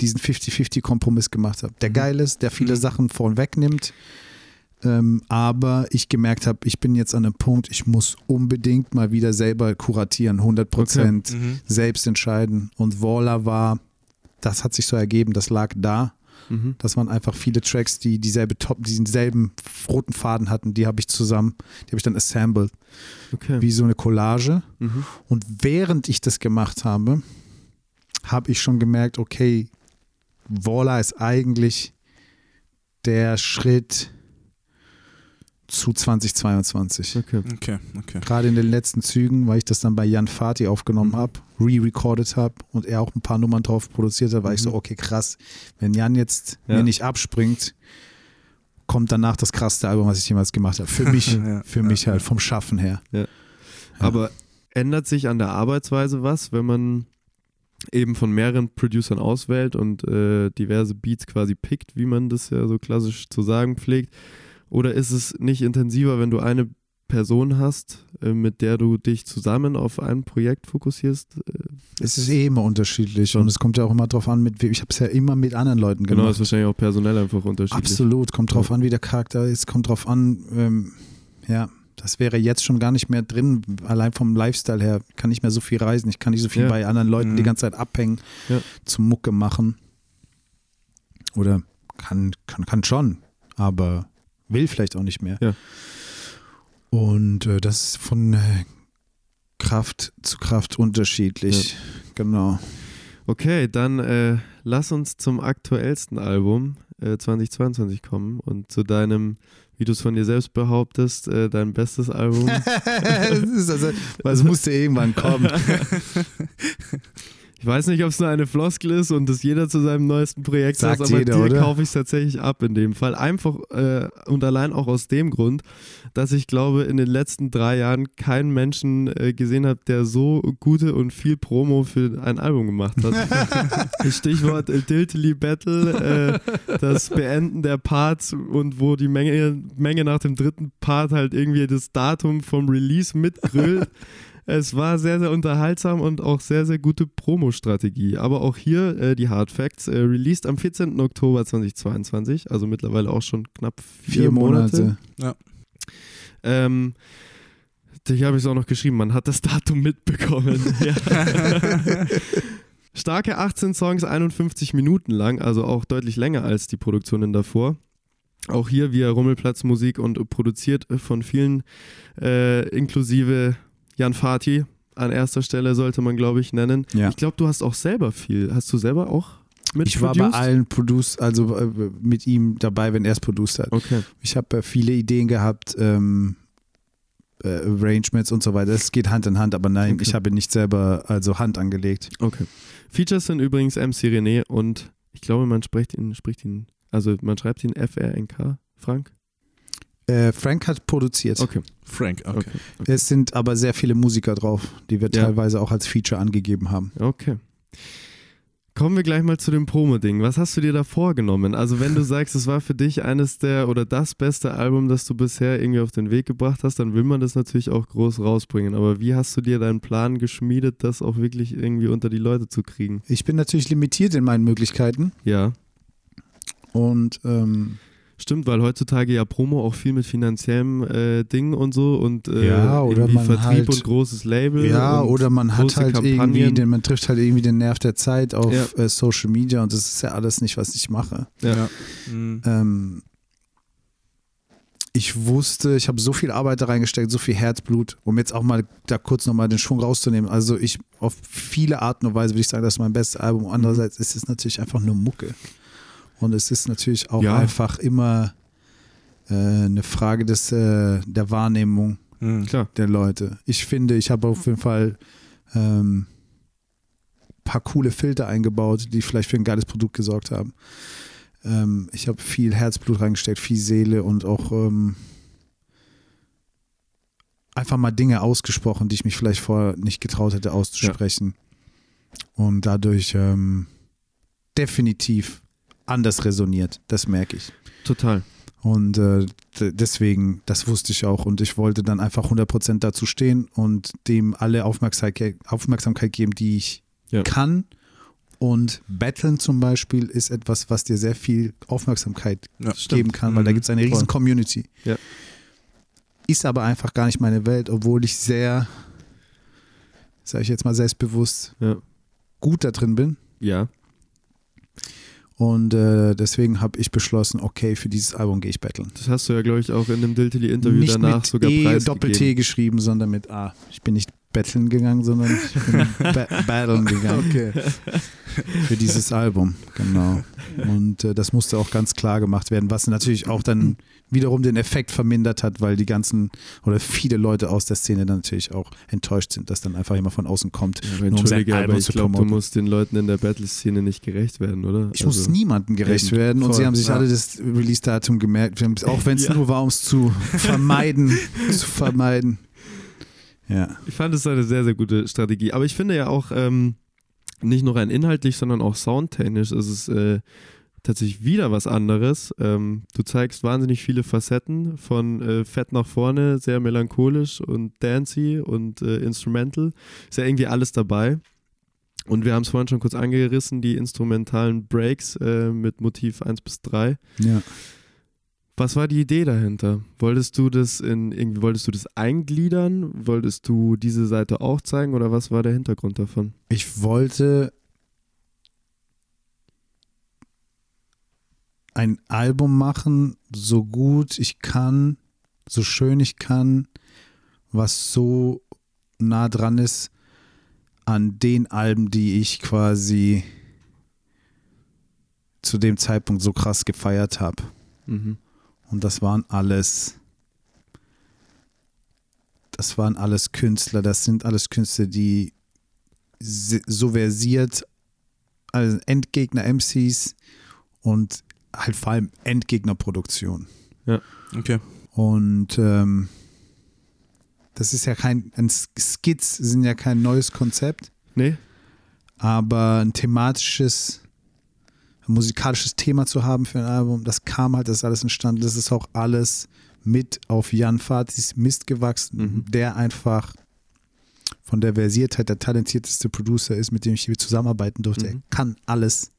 diesen 50-50-Kompromiss gemacht habe. Der Mhm. geil ist, der viele Mhm. Sachen vorwegnimmt. Ähm, aber ich gemerkt habe, ich bin jetzt an einem Punkt, ich muss unbedingt mal wieder selber kuratieren, 100 Prozent Mhm. selbst entscheiden. Und Vola war, das hat sich so ergeben, das lag da. Mhm. Das waren einfach viele Tracks, die dieselbe Top, diesen selben roten Faden hatten. Die habe ich zusammen, die habe ich dann assembled, Okay. wie so eine Collage. Mhm. Und während ich das gemacht habe, habe ich schon gemerkt, okay, Voila ist eigentlich der Schritt zu 2022. Okay. Okay, okay. Gerade in den letzten Zügen, weil ich das dann bei Jan Fati aufgenommen Mhm. habe, re-recorded habe und er auch ein paar Nummern drauf produziert hat, war ich so, Mhm. okay, krass. Wenn Jan jetzt Ja. mir nicht abspringt, kommt danach das krasseste Album, was ich jemals gemacht habe. Für mich, *laughs* Ja, für ja, mich halt, vom Schaffen her. Aber ändert sich an der Arbeitsweise was, wenn man eben von mehreren Producern auswählt und äh, diverse Beats quasi pickt, wie man das ja so klassisch zu sagen pflegt? Oder ist es nicht intensiver, wenn du eine Person hast, äh, mit der du dich zusammen auf ein Projekt fokussierst? Äh, Es ist eh immer unterschiedlich und es kommt ja auch immer drauf an, mit wem. Ich habe es ja immer mit anderen Leuten Genau, gemacht. ist wahrscheinlich auch personell einfach unterschiedlich. Absolut, kommt drauf an, wie der Charakter ist, kommt drauf an, ähm, ja, das wäre jetzt schon gar nicht mehr drin, allein vom Lifestyle her, kann nicht mehr so viel reisen, ich kann nicht so viel Ja. bei anderen Leuten Mhm. die ganze Zeit abhängen, Ja. zum Mucke machen. Oder kann, kann, kann schon, aber will vielleicht auch nicht mehr. Ja. Und äh, das ist von äh, Kraft zu Kraft unterschiedlich. Genau. Okay, dann äh, lass uns zum aktuellsten Album äh, 2022 kommen und zu deinem, wie du es von dir selbst behauptest, äh, dein bestes Album. *laughs* das ist also, was musste irgendwann kommen. *laughs* Ich weiß nicht, ob es nur eine Floskel ist und das jeder zu seinem neuesten Projekt Sagt aber jeder, dir oder? kaufe ich es tatsächlich ab in dem Fall. Einfach äh, und allein auch aus dem Grund, dass ich glaube, in den letzten drei Jahren keinen Menschen äh, gesehen habe, der so gute und viel Promo für ein Album gemacht hat. *laughs* Stichwort äh, Diltily Battle, äh, das Beenden der Parts und wo die Menge, Menge nach dem dritten Part halt irgendwie das Datum vom Release mitgrölt. Es war sehr, sehr unterhaltsam und auch sehr, sehr gute Promo-Strategie. Aber auch hier äh, die Hard Facts. Äh, released am 14. Oktober 2022, also mittlerweile auch schon knapp vier, Vier Monate. Monate. Ja. Ähm, hier habe ich es auch noch geschrieben, man hat das Datum mitbekommen. *laughs* Starke 18 Songs, 51 Minuten lang, also auch deutlich länger als die Produktionen davor. Auch hier via Rummelplatz Musik und produziert von vielen, äh, inklusive Jan Fatih an erster Stelle sollte man, glaube ich, nennen. Ja. Ich glaube, du hast auch selber viel. Hast du selber auch mit Ich war bei allen Produce, also äh, mit ihm dabei, wenn er es produced hat. Okay. Ich habe äh, viele Ideen gehabt, ähm, äh, Arrangements und so weiter. Das geht Hand in Hand, aber nein, Okay. ich habe nicht selber also Hand angelegt. Okay. Features sind übrigens MC René und ich glaube, man spricht ihn, spricht ihn, also man schreibt ihn FRNK, Frank? Äh, Frank hat produziert. Okay. Frank, okay. Okay. Es sind aber sehr viele Musiker drauf, die wir Ja. teilweise auch als Feature angegeben haben. Okay. Kommen wir gleich mal zu dem Promo-Ding. Was hast du dir da vorgenommen? Also, wenn du *laughs* sagst, es war für dich eines der oder das beste Album, das du bisher irgendwie auf den Weg gebracht hast, dann will man das natürlich auch groß rausbringen. Aber wie hast du dir deinen Plan geschmiedet, das auch wirklich irgendwie unter die Leute zu kriegen? Ich bin natürlich limitiert in meinen Möglichkeiten Ja. und ähm, Stimmt, weil heutzutage ja Promo auch viel mit finanziellem äh, Ding und so und äh, Ja, oder irgendwie man Vertrieb halt- und großes Label. ja, und oder man hat halt irgendwie, Kampagnen. den, man trifft halt irgendwie den Nerv der Zeit auf Ja. äh, Social Media und das ist ja alles nicht, was ich mache. Ja. Mhm. Ähm, ich wusste, ich habe so viel Arbeit da reingesteckt, so viel Herzblut, um jetzt auch mal da kurz nochmal den Schwung rauszunehmen. Also ich, auf viele Arten und Weise würde ich sagen, das ist mein bestes Album. Andererseits ist es natürlich einfach nur Mucke. Und es ist natürlich auch Ja. einfach immer äh, eine Frage des, äh, der Wahrnehmung Mhm. Der Leute. Ich finde, ich habe auf jeden Fall ähm, paar coole Filter eingebaut, die vielleicht für ein geiles Produkt gesorgt haben. Ähm, ich habe viel Herzblut reingesteckt, viel Seele und auch ähm, einfach mal Dinge ausgesprochen, die ich mich vielleicht vorher nicht getraut hätte auszusprechen. Und dadurch ähm, definitiv anders resoniert. Das merke ich. Total. Und äh, deswegen, das wusste ich auch. Und ich wollte dann einfach 100% dazu stehen und dem alle Aufmerksamkeit, Aufmerksamkeit geben, die ich Ja. kann. Und Battlen zum Beispiel ist etwas, was dir sehr viel Aufmerksamkeit Ja, geben kann, weil da Mhm. gibt es eine riesen. Community. Ja. Ist aber einfach gar nicht meine Welt, obwohl ich sehr, sage ich jetzt mal selbstbewusst, gut da drin bin. Ja. Und äh, deswegen habe ich beschlossen, okay, für dieses Album gehe ich battlen. Das hast du ja, glaube ich, auch in dem Diltily-Interview danach mit sogar E preisgegeben. Doppel-T geschrieben, sondern mit A. Ich bin nicht betteln gegangen, sondern ich bin *laughs* ba battlen gegangen. Okay. *laughs* Für dieses Album, genau. Und äh, das musste auch ganz klar gemacht werden, was natürlich auch dann wiederum den Effekt vermindert hat, weil die ganzen oder viele Leute aus der Szene dann natürlich auch enttäuscht sind, dass dann einfach jemand von außen kommt, Ja, nur um sein Entschuldige, aber Album ich zu glaube, du musst den Leuten in der Battle-Szene nicht gerecht werden, oder? Ich muss Also- niemandem gerecht Eben, werden und voll, sie haben sich ja. alle das Release-Datum gemerkt, auch wenn es Ja. nur war, um es zu *laughs* vermeiden, zu vermeiden. Ja. Ich fand es eine sehr, sehr gute Strategie. Aber ich finde ja auch, ähm, nicht nur rein inhaltlich, sondern auch soundtechnisch ist es äh, tatsächlich wieder was anderes. Ähm, du zeigst wahnsinnig viele Facetten von äh, Fett nach vorne, sehr melancholisch und dancey und äh, instrumental. Ist ja irgendwie alles dabei. Und wir haben es vorhin schon kurz angerissen, die instrumentalen Breaks äh, mit Motiv 1 bis 3. Ja. Was war die Idee dahinter? Wolltest du das in irgendwie wolltest du das eingliedern? Wolltest du diese Seite auch zeigen oder was war der Hintergrund davon? Ich wollte ein Album machen, so gut ich kann, so schön ich kann, was so nah dran ist an den Alben, die ich quasi zu dem Zeitpunkt so krass gefeiert habe. Mhm. Und das waren alles, das waren alles Künstler, das sind alles Künstler, die so versiert, also Endgegner-MCs und halt vor allem Endgegner-Produktion. Ja. Okay. Und ähm, das ist ja kein, ein Skits sind ja kein neues Konzept, Nee? aber ein thematisches, ein musikalisches Thema zu haben für ein Album, das kam halt, das ist alles entstanden. Das ist auch alles mit auf Jan Fatis Mist gewachsen, Mhm. der einfach von der Versiertheit der talentierteste Producer ist, mit dem ich hier zusammenarbeiten durfte. Er Mhm. kann alles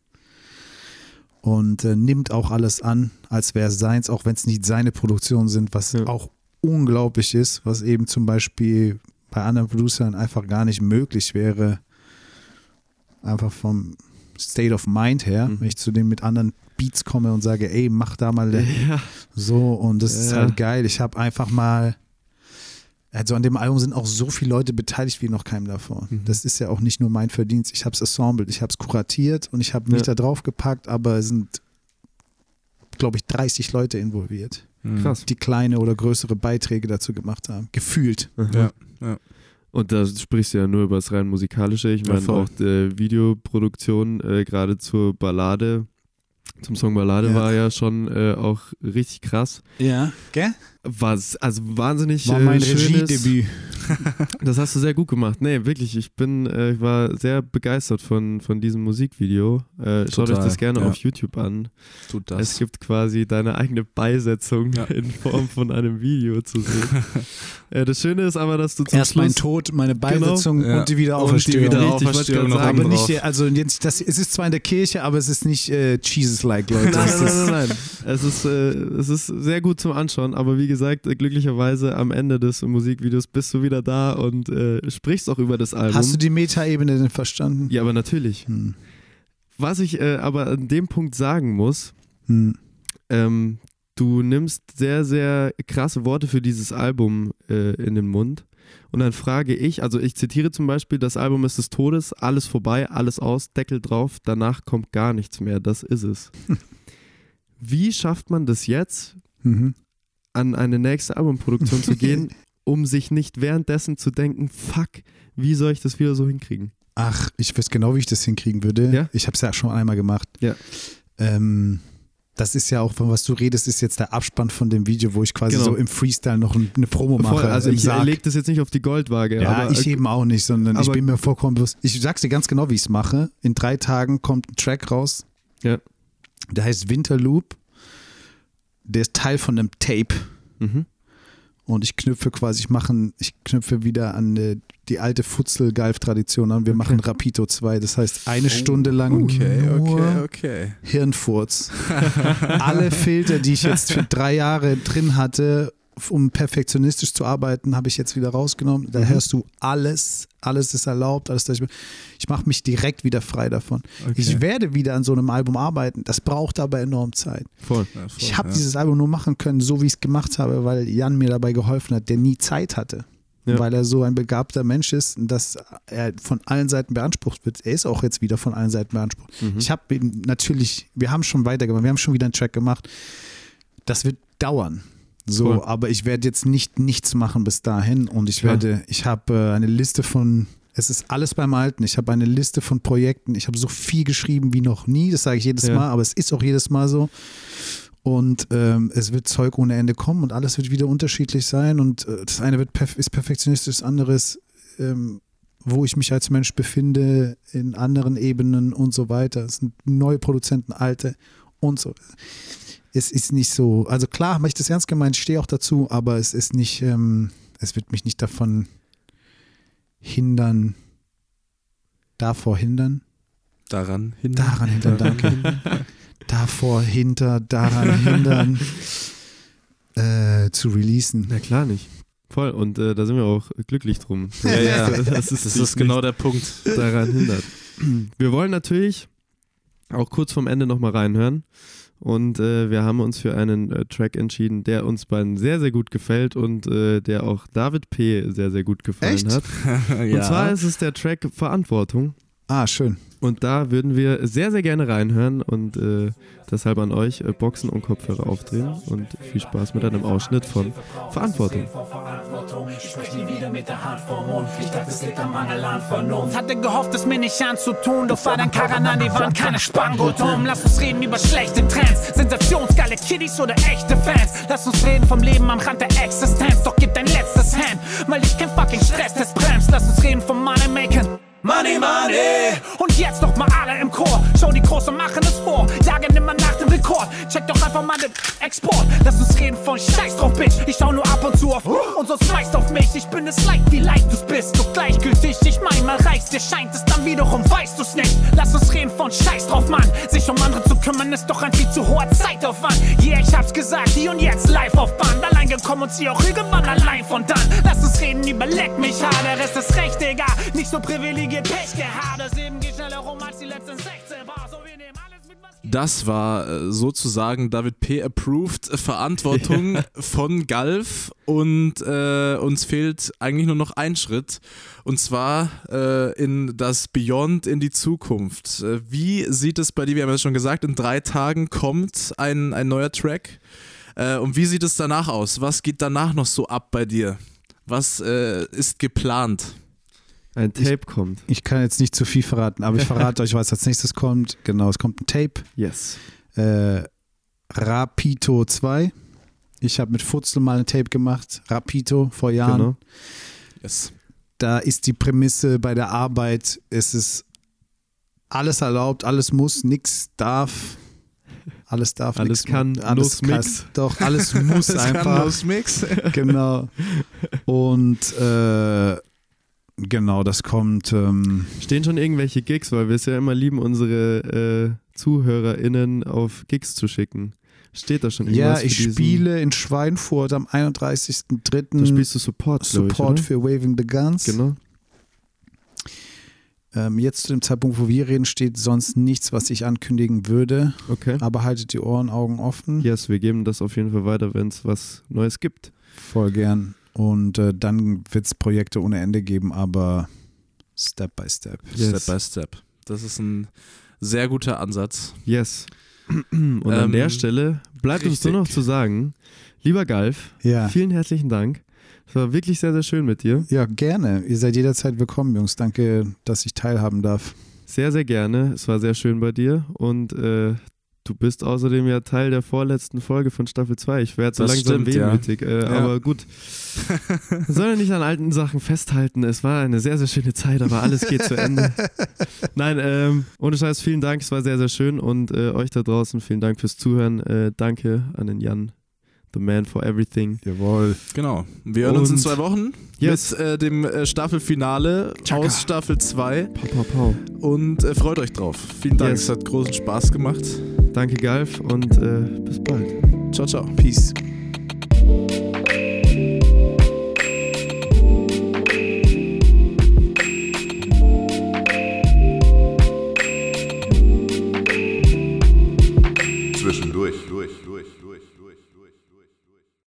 und äh, nimmt auch alles an, als wäre es seins, auch wenn es nicht seine Produktionen sind, was Ja. auch unglaublich ist, was eben zum Beispiel bei anderen Producern einfach gar nicht möglich wäre, einfach vom State of Mind her, Mhm. wenn ich zu denen mit anderen Beats komme und sage, ey, mach da mal *laughs* Ja. so und das ist Ja. halt geil. Ich habe einfach mal, also an dem Album sind auch so viele Leute beteiligt wie noch keinem davor. Mhm. Das ist ja auch nicht nur mein Verdienst. Ich habe es assembled, ich habe es kuratiert und ich habe mich Ja. da drauf gepackt, aber es sind, glaube ich, 30 Leute involviert, Krass. die kleine oder größere Beiträge dazu gemacht haben. Gefühlt. Ja. ja. Und da sprichst du ja nur über das rein musikalische. Ich Ja, meine voll. auch die Videoproduktion, äh, gerade zur Ballade, zum Song Ballade Ja. war ja schon äh, auch richtig krass. Ja, gell? Was, also wahnsinnig War äh, mein schönes- Regiedebüt. *laughs* Das hast du sehr gut gemacht. Nee, wirklich. Ich bin, äh, ich war sehr begeistert von, von diesem Musikvideo. Äh, schaut euch das gerne ja. auf YouTube an. Tut Es das. gibt quasi deine eigene Beisetzung Ja. *laughs* in Form von einem Video zu sehen. *laughs* äh, das Schöne ist aber, dass du zum Erst mein Schluss Tod, meine Beisetzung Ja. und die Wiederauferstehung. Und die Richtig, ich wollte Wiederauferstehung gerade noch sagen, aber nicht, also jetzt, das, es ist zwar in der Kirche, aber es ist nicht äh, Jesus-like, Leute. Nein, Es nein, nein, nein. Es ist, äh, es ist sehr gut zum Anschauen, aber wie gesagt, äh, glücklicherweise am Ende des Musikvideos bist du wieder da und äh, sprichst auch über das Album. Hast du die Metaebene denn verstanden? ja, aber natürlich. Hm. Was ich äh, aber an dem Punkt sagen muss, Hm. ähm, du nimmst sehr, sehr krasse Worte für dieses Album äh, in den Mund. Und dann frage ich, also ich zitiere zum Beispiel, das Album ist des Todes, alles vorbei, alles aus, Deckel drauf, danach kommt gar nichts mehr, das ist es. *laughs* Wie schafft man das jetzt, Mhm. An eine nächste Albumproduktion zu *laughs* gehen, um sich nicht währenddessen zu denken, fuck, wie soll ich das wieder so hinkriegen? Ach, ich weiß genau, wie ich das hinkriegen würde. Ja? Ich habe es ja schon einmal gemacht. Ja. Ähm, das ist ja auch, von was du redest, ist jetzt der Abspann von dem Video, wo ich quasi Genau. so im Freestyle noch ein- eine Promo mache. Voll, also ich Sarg. lege das jetzt nicht auf die Goldwaage. Ja, aber, ich eben auch nicht, sondern ich bin mir vollkommen bewusst. Ich sag's dir ganz genau, wie ich es mache. In drei Tagen kommt ein Track raus. Ja. Der heißt Winterloop. Der ist Teil von einem Tape. Mhm. Und ich knüpfe quasi, ich mache, ich knüpfe wieder an äh, die alte Futzel-Galf-Tradition an. Wir machen Rapito 2. Das heißt, eine Stunde lang Okay, nur okay, okay. Hirnfurz. *laughs* Alle Filter, die ich jetzt für drei Jahre drin hatte, um perfektionistisch zu arbeiten, habe ich jetzt wieder rausgenommen. Da hörst du alles, alles ist erlaubt, alles. Ich ich mache mich direkt wieder frei davon. Ich werde wieder an so einem Album arbeiten. Das braucht aber enorm Zeit. Voll. Ja, voll, Ich habe ja. dieses Album nur machen können, so wie ich es gemacht habe, weil Jan mir dabei geholfen hat, der nie Zeit hatte. Ja. Weil er so ein begabter Mensch ist, dass er von allen Seiten beansprucht wird. Er ist auch jetzt wieder von allen Seiten beansprucht. Mhm. Ich habe ihn natürlich, wir haben schon weitergemacht, wir haben schon wieder einen Track gemacht. Das wird dauern. So, Voll. aber ich werde jetzt nicht nichts machen bis dahin und ich werde, ich habe äh, eine Liste von, es ist alles beim Alten. Ich habe eine Liste von Projekten. Ich habe so viel geschrieben wie noch nie. Das sage ich jedes Ja. Mal, aber es ist auch jedes Mal so. Und ähm, es wird Zeug ohne Ende kommen und alles wird wieder unterschiedlich sein. Und äh, das eine wird perf ist perfektionistisch, das andere ist ähm, wo ich mich als Mensch befinde, in anderen Ebenen und so weiter. Es sind neue Produzenten, alte und so. Es ist nicht so, also klar, habe ich das ernst gemeint, ich stehe auch dazu, aber es ist nicht, ähm, es wird mich nicht davon hindern, davor hindern, Daran hin. daran hindern, danke. davor, hinter, daran hindern, *laughs* äh, zu releasen. Na klar nicht. Voll, und äh, da sind wir auch glücklich drum. *laughs* Ja, ja. Das ist, Das ist genau der Punkt. daran hindert. Wir wollen natürlich auch kurz vorm Ende nochmal reinhören. Und äh, wir haben uns für einen äh, Track entschieden, der uns beiden sehr, sehr gut gefällt und äh, der auch David P. sehr, sehr gut gefallen Echt? hat. *laughs* Und zwar ist es der Track Verantwortung. Ah, schön. Und da würden wir sehr, sehr gerne reinhören und äh, deshalb an euch äh, Boxen und Kopfhörer aufdrehen und viel Spaß mit einem Ausschnitt von Verantwortung. Ich sprech nie wieder mit der Hand vorm Mund. Ich dachte, es liegt am Mangel an Vernunft. Hatte gehofft, es mir nicht anzutun. Doch war dein Karren an die Wand, keine Spango dumm. Lass uns reden über schlechte Trends. Sensationsgeile Kiddies oder echte Fans. Lass uns reden vom Leben am Rand der Existenz. Doch gib dein letztes Hand, weil ich kein fucking Stress, das bremst. Lass uns reden vom Money Making. Money, Money! Und jetzt noch mal alle im Chor. Schau die Großen machen es vor. Jagen immer nach dem Rekord. Check doch einfach mal den Export. Lass uns reden von Scheiß drauf, Bitch. Ich schau nur ab und zu auf und sonst schmeißt auf mich. Ich bin es leid, wie leicht du's bist. Doch gleichgültig, ich mein, mal reicht's. Dir scheint es dann wiederum, weißt du's nicht. Lass uns reden von Scheiß drauf, Mann. Sich um andere zu kümmern, ist doch ein viel zu hoher Zeitaufwand. Yeah, ich hab's gesagt, hier und jetzt live auf Band. Allein gekommen und sie auch irgendwann allein von dann. Lass uns reden über Leck mich hart, der Rest ist recht, Digga. Nicht so privilegiert, Pech gehabt. Das Leben geht schneller rum als die letzten 16 war. So, wir nehmen alles mit, was Das war äh, sozusagen David P. approved Verantwortung *laughs* von Galf und äh, uns fehlt eigentlich nur noch ein Schritt und zwar äh, in das Beyond in die Zukunft. Äh, wie sieht es bei dir, wir haben ja schon gesagt, in drei Tagen kommt ein, ein neuer Track äh, und wie sieht es danach aus? Was geht danach noch so ab bei dir? Was äh, ist geplant? Ein Tape kommt. Ich kann jetzt nicht zu viel verraten, aber ich *laughs* verrate euch, was als nächstes kommt. Genau, es kommt ein Tape. Yes. Äh, Rapito 2. Ich habe mit Futzel mal ein Tape gemacht. Rapito vor Jahren. Genau. Yes. Da ist die Prämisse bei der Arbeit, es ist alles erlaubt, alles muss, nichts darf. Alles darf, Alles nix kann, muss. alles kann. mix. Doch, alles *laughs* muss einfach. Mix. genau. *laughs* Und äh, genau, das kommt. Ähm, Stehen schon irgendwelche Gigs, weil wir es ja immer lieben, unsere äh, ZuhörerInnen auf Gigs zu schicken. Steht da schon irgendwas? ja, ich spiele in Schweinfurt am 31.03. Da spielst du Support, Support ich, für Waving the Guns. Genau. Ähm, jetzt zu dem Zeitpunkt, wo wir reden, steht sonst nichts, was ich ankündigen würde. Okay. Aber haltet die Ohren, Augen offen. Yes, wir geben das auf jeden Fall weiter, wenn es was Neues gibt. Voll gern. Und äh, dann wird es Projekte ohne Ende geben, aber Step by Step. Yes. Step by Step. Das ist ein sehr guter Ansatz. Yes. Und an Ähm, der Stelle bleibt uns nur noch richtig. zu sagen, lieber Galf, Ja. vielen herzlichen Dank. Es war wirklich sehr, sehr schön mit dir. Ja, gerne. Ihr seid jederzeit willkommen, Jungs. Danke, dass ich teilhaben darf. Sehr, sehr gerne. Es war sehr schön bei dir. Und äh, du bist außerdem ja Teil der vorletzten Folge von Staffel 2. Ich werde so Das langsam stimmt, ja. wehmütig. Äh, Ja. Aber gut. *laughs* Soll ja nicht an alten Sachen festhalten. Es war eine sehr, sehr schöne Zeit, aber alles geht zu Ende. *laughs* Nein, ähm, ohne Scheiß, vielen Dank. Es war sehr, sehr schön. Und äh, euch da draußen, vielen Dank fürs Zuhören. Äh, danke an den Jan, the man for everything. Jawohl. Genau. Wir hören uns in zwei Wochen Yes. mit äh, dem äh, Staffelfinale aus Staffel 2 Pau, pau, pau. und äh, freut euch drauf. Vielen Dank, Yes. es hat großen Spaß gemacht. Danke, Galf, und äh, bis bald. Ciao, ciao. Peace.